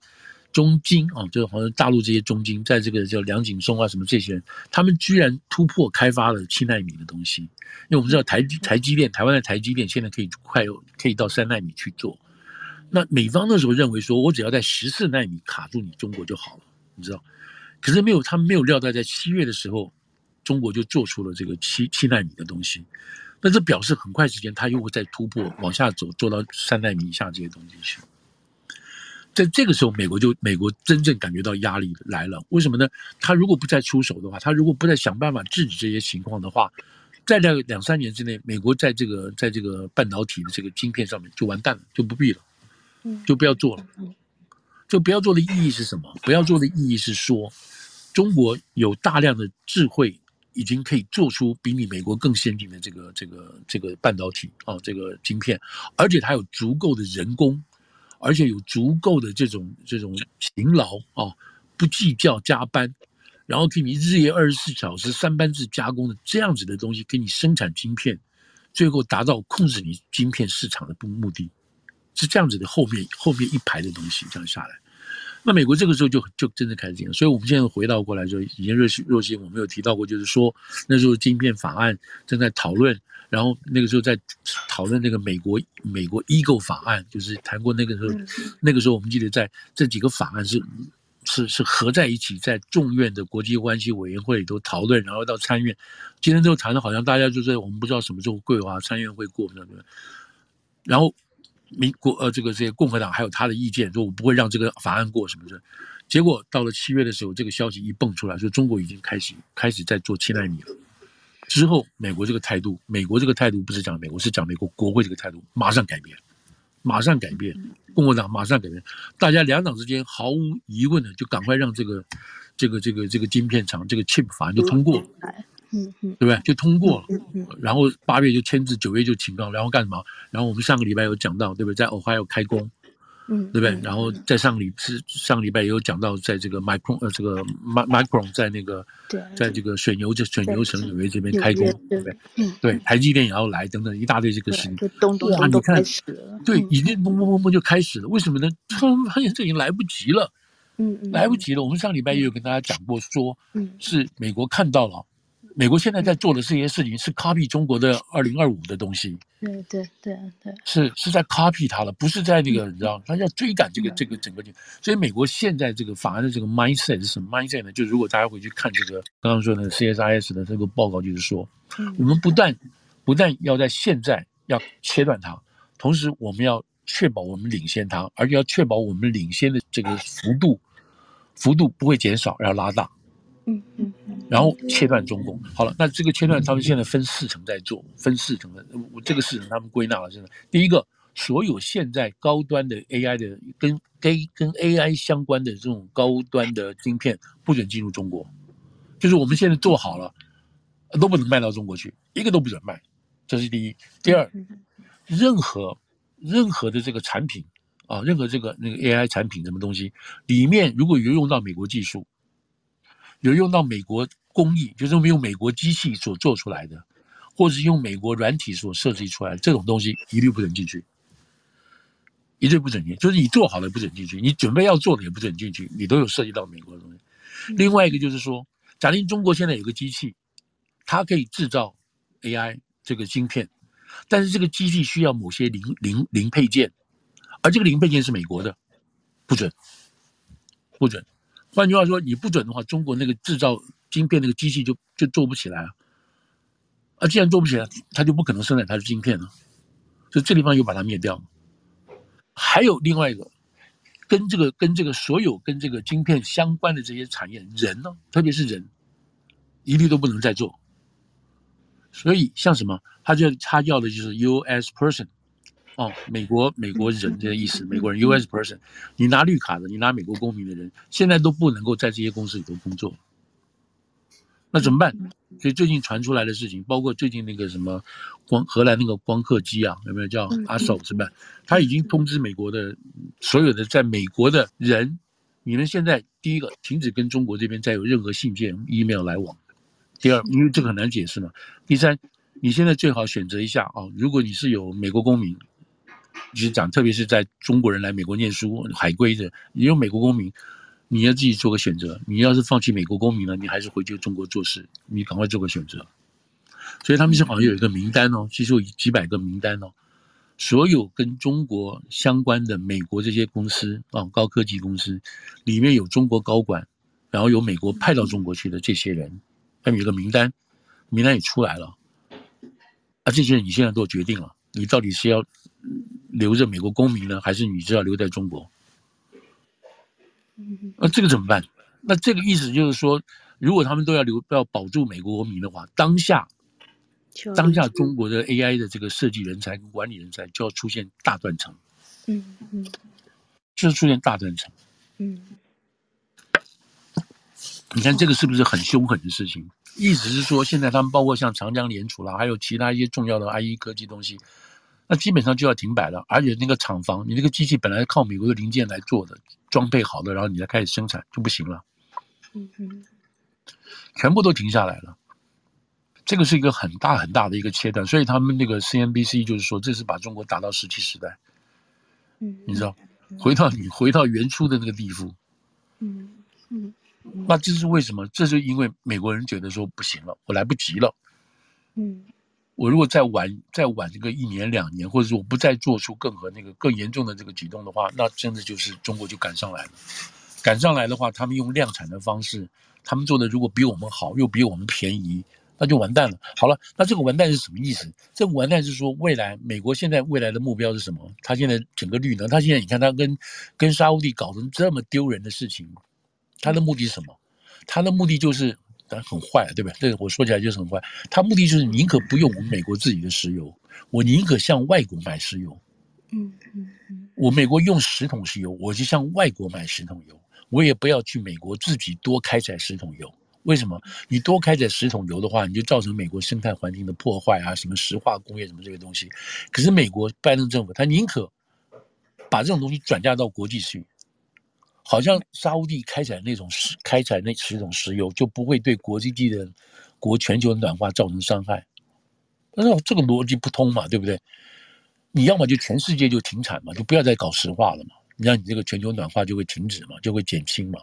中晶啊，就是好像大陆这些中晶，在这个叫梁景松啊什么这些人，他们居然突破开发了七纳米的东西。因为我们知道台台积电，台湾的台积电现在可以快可以到三纳米去做。那美方那时候认为说，我只要在十四纳米卡住你中国就好了，你知道？可是没有，他们没有料到在七月的时候，中国就做出了这个七七纳米的东西。那这表示很快时间，他又会再突破往下走，做到三纳米以下这些东西去。在这个时候，美国就美国真正感觉到压力来了。为什么呢？他如果不再出手的话，他如果不再想办法制止这些情况的话，在这两三年之内，美国在这个在这个半导体的这个晶片上面就完蛋了，就不必了。就不要做了，就不要做的意义是什么？不要做的意义是说，中国有大量的智慧，已经可以做出比你美国更先进的这个这个这个半导体啊，这个晶片，而且它有足够的人工，而且有足够的这种这种勤劳啊，不计较加班，然后给你日夜二十四小时三班制加工的这样子的东西，给你生产晶片，最后达到控制你晶片市场的目的。是这样子的，后面后面一排的东西这样下来，那美国这个时候就就真的开始这样，所以我们现在回到过来就，以前若曦若曦我们有提到过，就是说那时候晶片法案正在讨论，然后那个时候在讨论那个美国美国 Eagle 法案，就是谈过那个时候，那个时候我们记得在这几个法案是是是合在一起，在众院的国际关系委员会里头讨论，然后到参院，今天都谈的好像大家就是我们不知道什么时候会过啊，参院会过，然后。民国呃这个这些共和党还有他的意见，说我不会让这个法案过什么的。结果到了七月的时候，这个消息一蹦出来，说中国已经开始开始在做七纳米了。之后，美国这个态度，美国这个态度不是讲美国，是讲美国国会这个态度，马上改变，马上改变，共和党马上改变，大家两党之间毫无疑问的就赶快让这个这个这个这个晶片厂这个 chip 法案就通过，嗯嗯，对不对？就通过了，然后八月就签字，九月就请告，然后干什么？然后我们上个礼拜有讲到，对不对？在 Ohio 开工。嗯，对不对？然后在上礼是上礼拜也有讲到，在这个 Micron 呃，这个 Micron 在那个，对，在这个水牛这水牛城纽约这边开工，对不对？嗯，对，台积电也要来，等等一大堆这个事情，咚咚咚都开始了。对，已经嘣嘣嘣嘣就开始了。为什么呢？突然发现这已经来不及了，嗯嗯，来不及了。我们上礼拜也有跟大家讲过，说，嗯，是美国看到了。美国现在在做的这些事情是 copy 中国的二零二五的东西，对对对对，是是在 copy 它了，不是在那个你知道，他要追赶这个这个整个，所以美国现在这个法案的这个 mindset 是什么？mindset 呢？就如果大家回去看这个刚刚说的 CSIS 的这个报告，就是说，我们不但不但要在现在要切断它，同时我们要确保我们领先它，而且要确保我们领先的这个幅度幅度不会减少，要拉大。嗯嗯，然后切断中共。好了，那这个切断他们现在分四层在做，分四层的。我这个四层他们归纳了，现在。第一个，所有现在高端的 AI 的跟跟跟 AI 相关的这种高端的晶片不准进入中国，就是我们现在做好了，都不能卖到中国去，一个都不准卖。这是第一。第二，任何任何的这个产品啊，任何这个那个 AI 产品什么东西里面，如果有用到美国技术。有用到美国工艺，就是我们用美国机器所做出来的，或者是用美国软体所设计出来的这种东西，一律不准进去，一律不准进。就是你做好了不准进去，你准备要做的也不准进去，你都有涉及到美国的东西。另外一个就是说，假定中国现在有个机器，它可以制造 AI 这个晶片，但是这个机器需要某些零零零配件，而这个零配件是美国的，不准，不准。换句话说，你不准的话，中国那个制造晶片那个机器就就做不起来啊！啊，既然做不起来，它就不可能生产它的晶片了。所以这地方又把它灭掉了。还有另外一个，跟这个跟这个所有跟这个晶片相关的这些产业，人呢，特别是人，一律都不能再做。所以像什么，他就他要的就是 U.S. person。哦，美国美国人这个意思，美国人 U.S. person，你拿绿卡的，你拿美国公民的人，现在都不能够在这些公司里头工作。那怎么办？所以最近传出来的事情，包括最近那个什么光荷兰那个光刻机啊，有没有叫阿手是吧？他已经通知美国的所有的在美国的人，你们现在第一个停止跟中国这边再有任何信件、email 来往。第二，因为这个很难解释嘛。第三，你现在最好选择一下啊，如果你是有美国公民。就是讲，特别是在中国人来美国念书、海归的，你有美国公民，你要自己做个选择。你要是放弃美国公民了，你还是回去中国做事，你赶快做个选择。所以他们是好像有一个名单哦，其实有几百个名单哦，所有跟中国相关的美国这些公司啊，高科技公司里面有中国高管，然后有美国派到中国去的这些人，他们有个名单，名单也出来了。啊，这些人你现在做决定了，你到底是要。留着美国公民呢，还是你知道留在中国？那这个怎么办？那这个意思就是说，如果他们都要留，要保住美国公民的话，当下，当下中国的 AI 的这个设计人才跟管理人才就要出现大断层。嗯嗯，就是出现大断层。嗯，你看这个是不是很凶狠的事情？意思是说，现在他们包括像长江联储啦，还有其他一些重要的 IE 科技东西。那基本上就要停摆了，而且那个厂房，你那个机器本来靠美国的零件来做的，装配好的，然后你再开始生产就不行了，嗯嗯，全部都停下来了，这个是一个很大很大的一个切断，所以他们那个 CNBC 就是说，这是把中国打到石器时代，嗯，你知道，回到你回到原初的那个地步，嗯嗯，那这是为什么？这是因为美国人觉得说不行了，我来不及了，嗯。我如果再晚再晚这个一年两年，或者说我不再做出更和那个更严重的这个举动的话，那真的就是中国就赶上来了。赶上来的话，他们用量产的方式，他们做的如果比我们好，又比我们便宜，那就完蛋了。好了，那这个完蛋是什么意思？这个完蛋是说，未来美国现在未来的目标是什么？他现在整个绿能，他现在你看他跟跟沙乌地搞成这么丢人的事情，他的目的是什么？他的目的就是，但很坏，对不对？这个我说起来就是很坏。他目的就是宁可不用我们美国自己的石油，我宁可向外国买石油。嗯嗯嗯，我美国用十桶石油，我就向外国买十桶油，我也不要去美国自己多开采十桶油。为什么？你多开采十桶油的话，你就造成美国生态环境的破坏啊，什么石化工业什么这些东西。可是美国拜登政府他宁可把这种东西转嫁到国际去，好像沙乌地开采那种石开采那十种石油就不会对国际地的国全球暖化造成伤害。那这个逻辑不通嘛，对不对？你要么就全世界就停产嘛，就不要再搞石化了嘛，你让你这个全球暖化就会停止嘛，就会减轻嘛。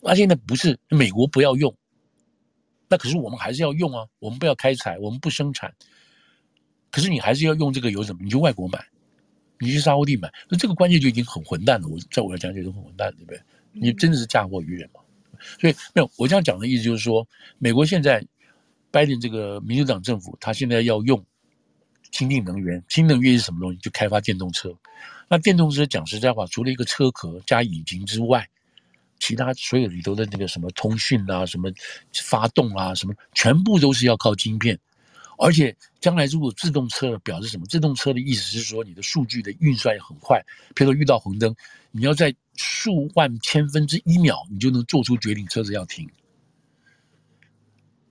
那现在不是美国不要用，那可是我们还是要用啊。我们不要开采，我们不生产，可是你还是要用这个油怎么？你去外国买，你去沙乌地买，那这个观念就已经很混蛋了。我在我来讲就是很混蛋，对不对？你真的是嫁祸于人嘛？所以没有，我这样讲的意思就是说，美国现在拜登这个民主党政府，他现在要用清净能源，清能源是什么东西？就开发电动车。那电动车讲实在话，除了一个车壳加引擎之外，其他所有里头的那个什么通讯啊，什么发动啊，什么全部都是要靠晶片，而且将来如果自动车表示什么？自动车的意思是说你的数据的运算也很快，譬如说遇到红灯，你要在数万千分之一秒，你就能做出决定，车子要停。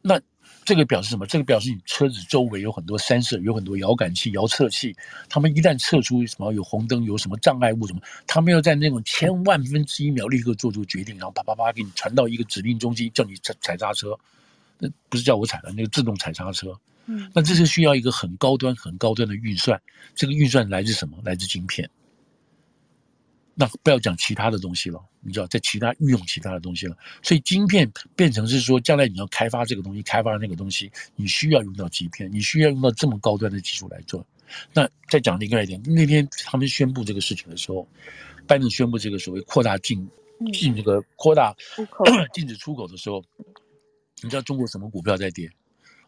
那。这个表示什么？这个表示你车子周围有很多 sensor，有很多遥感器、遥测器。他们一旦测出什么有红灯、有什么障碍物什么，他们要在那种千万分之一秒立刻做出决定，然后啪啪啪给你传到一个指令中心，叫你踩踩刹车。那不是叫我踩的，那个自动踩刹车。嗯，那这是需要一个很高端、很高端的运算。这个运算来自什么？来自晶片。那不要讲其他的东西了，你知道，在其他运用其他的东西了，所以晶片变成是说，将来你要开发这个东西，开发那个东西，你需要用到晶片，你需要用到这么高端的技术来做。那再讲另外一点，那天他们宣布这个事情的时候，拜登宣布这个所谓扩大禁禁这个扩大 禁止出口的时候，你知道中国什么股票在跌？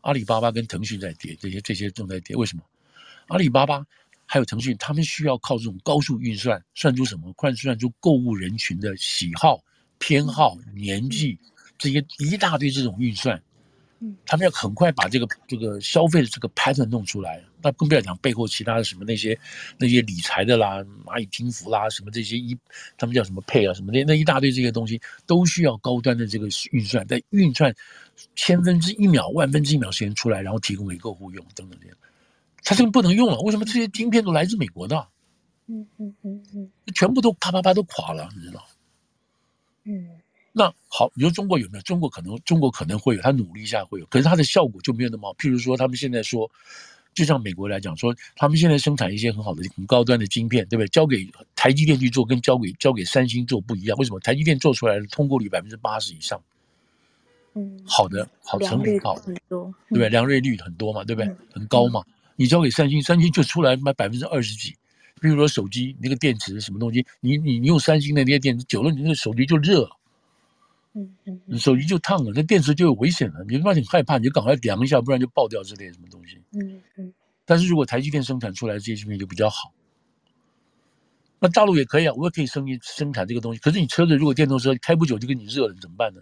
阿里巴巴跟腾讯在跌，这些这些正在跌，为什么？阿里巴巴。还有腾讯，他们需要靠这种高速运算，算出什么？快算出购物人群的喜好、偏好、年纪这些一大堆这种运算。嗯，他们要很快把这个这个消费的这个 pattern 弄出来。那更不要讲背后其他的什么那些那些理财的啦、蚂蚁金服啦什么这些一，他们叫什么配啊什么那那一大堆这些东西，都需要高端的这个运算，在运算千分之一秒、万分之一秒时间出来，然后提供给客户用等等这样。它这个不能用了，为什么这些晶片都来自美国的？嗯嗯嗯嗯，全部都啪啪啪都垮了，你知道？嗯，那好，你说中国有没有？中国可能，中国可能会有，他努力一下会有，可是它的效果就没有那么好。譬如说，他们现在说，就像美国来讲说，他们现在生产一些很好的、很高端的晶片，对不对？交给台积电去做，跟交给交给三星做不一样。为什么？台积电做出来的通过率百分之八十以上。嗯，好的，好成品好，对不对？良率率很多嘛，对不对？很高嘛。你交给三星，三星就出来卖百分之二十几。比如说手机那个电池什么东西，你你你用三星的那些电池久了，你那个手机就热，嗯嗯，你手机就烫了，那电池就有危险了。你他妈很害怕，你就赶快量一下，不然就爆掉之类的什么东西。嗯嗯。但是如果台积电生产出来的这些芯片就比较好，那大陆也可以啊，我也可以生生产这个东西。可是你车子如果电动车开不久就给你热了，你怎么办呢？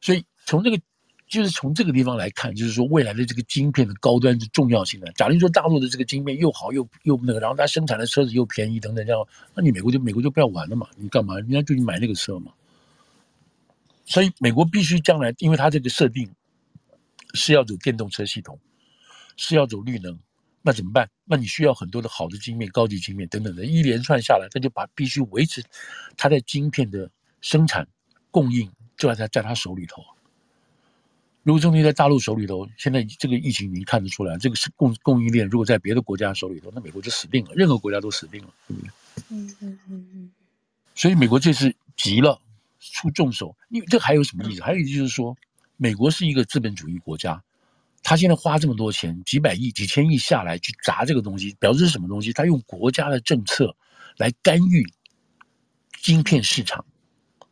所以从这个。就是从这个地方来看，就是说未来的这个晶片的高端的重要性呢。假如说大陆的这个晶片又好又又那个，然后它生产的车子又便宜等等这样，那你美国就美国就不要玩了嘛？你干嘛？人家就你买那个车嘛。所以美国必须将来，因为它这个设定是要走电动车系统，是要走绿能，那怎么办？那你需要很多的好的晶片、高级晶片等等的，一连串下来，它就把必须维持它在晶片的生产供应，就要在在他手里头。如果中间在大陆手里头，现在这个疫情已经看得出来，这个是供供应链。如果在别的国家手里头，那美国就死定了，任何国家都死定了，对不对？嗯嗯嗯嗯。所以美国这次急了，出重手。因为这还有什么意思？还有一个就是说，美国是一个资本主义国家，他现在花这么多钱，几百亿、几千亿下来去砸这个东西，表示是什么东西？他用国家的政策来干预晶片市场。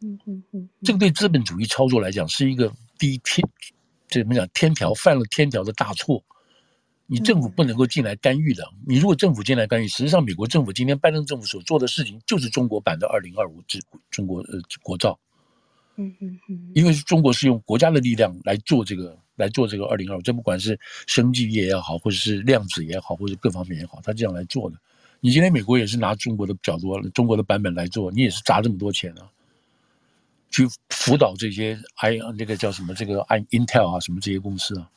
嗯嗯嗯。这个对资本主义操作来讲是一个。第一天，这怎么讲？天条犯了天条的大错，你政府不能够进来干预的。嗯、你如果政府进来干预，实际上美国政府今天拜登政府所做的事情，就是中国版的二零二五制中国呃国造。嗯嗯嗯，因为中国是用国家的力量来做这个，来做这个二零二五，这不管是生技业也好，或者是量子也好，或者各方面也好，他这样来做的。你今天美国也是拿中国的角度、中国的版本来做，你也是砸这么多钱啊，去辅导这些 I 那个叫什么这个 I Intel 啊什么这些公司啊，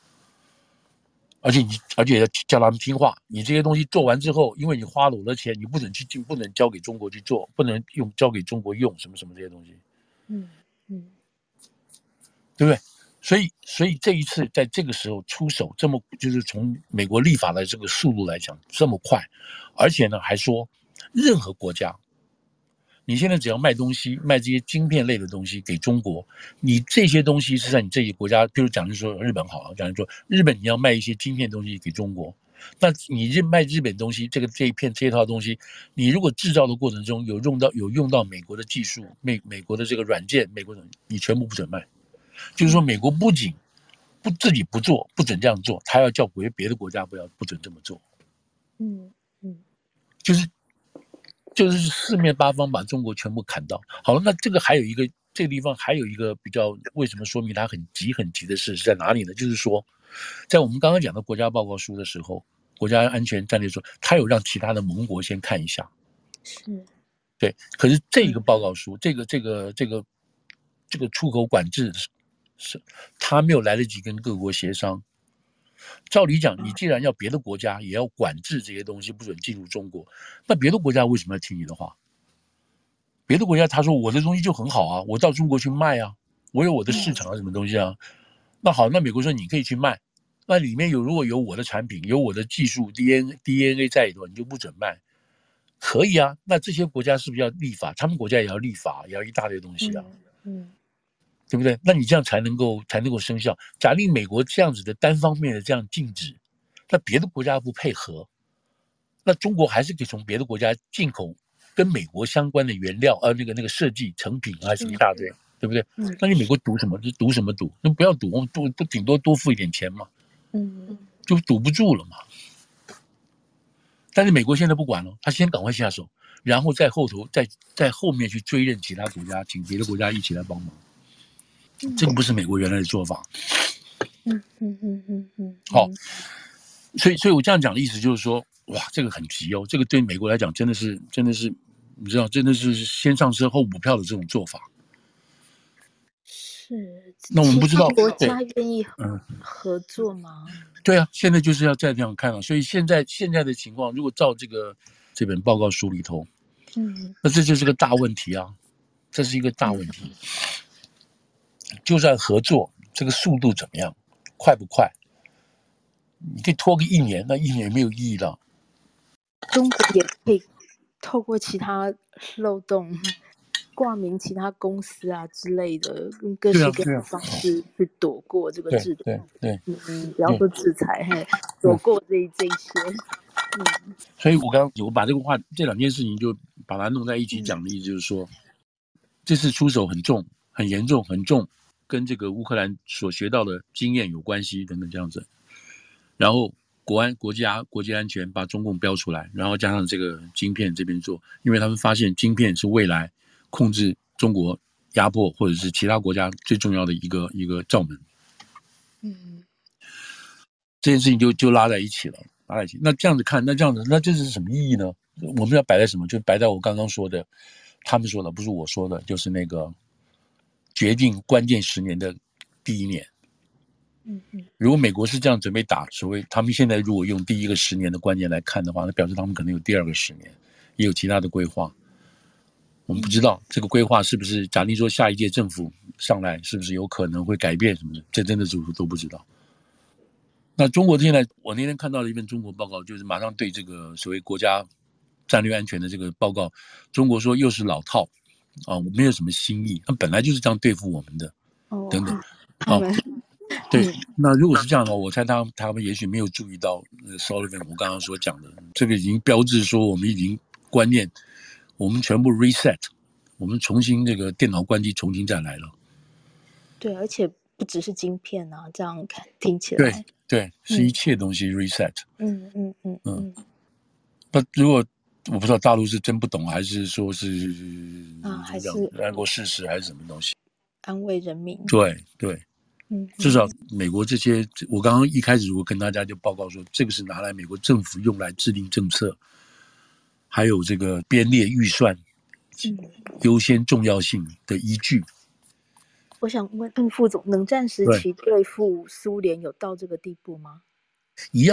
而且你而且要叫他们听话，你这些东西做完之后，因为你花了我的钱，你不准去进，不能交给中国去做，不能用交给中国用什么什么这些东西，嗯。嗯，对不对？所以，所以这一次在这个时候出手这么，就是从美国立法的这个速度来讲这么快，而且呢还说，任何国家，你现在只要卖东西，卖这些晶片类的东西给中国，你这些东西是在你这些国家，比如讲就说日本好了，讲就说日本你要卖一些晶片东西给中国。那你日卖日本东西，这个这一片这一套东西，你如果制造的过程中有用到有用到美国的技术，美美国的这个软件，美国的你全部不准卖。就是说，美国不仅不自己不做，不准这样做，他要叫别别的国家不要不准这么做。嗯嗯，就是就是四面八方把中国全部砍到。好了，那这个还有一个这个地方还有一个比较为什么说明它很急很急的事是在哪里呢？就是说。在我们刚刚讲的国家报告书的时候，国家安全战略说，他有让其他的盟国先看一下，是，对。可是这个报告书，这个这个这个这个出口管制是，他没有来得及跟各国协商。照理讲，你既然要别的国家也要管制这些东西，不准进入中国，那别的国家为什么要听你的话？别的国家他说我的东西就很好啊，我到中国去卖啊，我有我的市场啊，什么东西啊？那好，那美国说你可以去卖，那里面有如果有我的产品，有我的技术 DNA DNA 在里头，你就不准卖，可以啊。那这些国家是不是要立法？他们国家也要立法，也要一大堆东西啊，嗯，对不对？那你这样才能够才能够生效。假定美国这样子的单方面的这样禁止，那别的国家不配合，那中国还是可以从别的国家进口跟美国相关的原料，啊，那个那个设计成品还是一大堆。嗯对不对？嗯，那你美国赌什么？就赌什么赌？那不要赌，我们赌不顶多多付一点钱嘛。嗯，就赌不住了嘛。但是美国现在不管了，他先赶快下手，然后在后头，在在后面去追认其他国家，请别的国家一起来帮忙。嗯，这个不是美国原来的做法。嗯嗯嗯嗯嗯。好，所以所以我这样讲的意思就是说，哇，这个很急哦，这个对美国来讲真的是真的是，你知道，真的是先上车后补票的这种做法。是，那我们不知道国家愿意嗯合作吗？对啊，现在就是要再这样看了。所以现在现在的情况，如果照这个这本报告书里头，嗯，那这就是个大问题啊，这是一个大问题。就算合作，这个速度怎么样，快不快？你可以拖个一年，那一年也没有意义了。中国也可以透过其他漏洞。挂名其他公司啊之类的，用各式各样的方式去躲过这个制度。对对，对，嗯，不要说制裁，嘿，躲过这这些。嗯，所以我刚刚我把这个话这两件事情就把它弄在一起讲的意思就是说，嗯、这次出手很重、很严重、很重，跟这个乌克兰所学到的经验有关系等等这样子。然后国安、国家、国际安全把中共标出来，然后加上这个晶片这边做，因为他们发现晶片是未来。控制中国压迫或者是其他国家最重要的一个一个罩门，嗯，这件事情就就拉在一起了，拉在一起。那这样子看，那这样子，那这是什么意义呢？我们要摆在什么？就摆在我刚刚说的，他们说的不是我说的，就是那个决定关键十年的第一年。嗯嗯，如果美国是这样准备打，所谓他们现在如果用第一个十年的观念来看的话，那表示他们可能有第二个十年，也有其他的规划。我们不知道这个规划是不是，假定说下一届政府上来，是不是有可能会改变什么的？这真的是都不知道。那中国现在，我那天看到了一份中国报告，就是马上对这个所谓国家战略安全的这个报告，中国说又是老套啊，我没有什么新意，他本来就是这样对付我们的，等等啊，对。那如果是这样的话，我猜他他们也许没有注意到那个 Sullivan 我刚刚所讲的，这个已经标志说我们已经观念。我们全部 reset，我们重新这个电脑关机，重新再来了。对，而且不只是晶片啊，这样看听起来，对对，是一切东西 reset。嗯嗯嗯嗯。不，如果我不知道大陆是真不懂，还是说是啊，还是爱国事实，还是什么东西？安慰人民。对对，嗯，至少美国这些，我刚刚一开始我跟大家就报告说，这个是拿来美国政府用来制定政策，还有这个编列预算，优先重要性的依据。我想问，副总，冷战时期对付苏联有到这个地步吗？一样。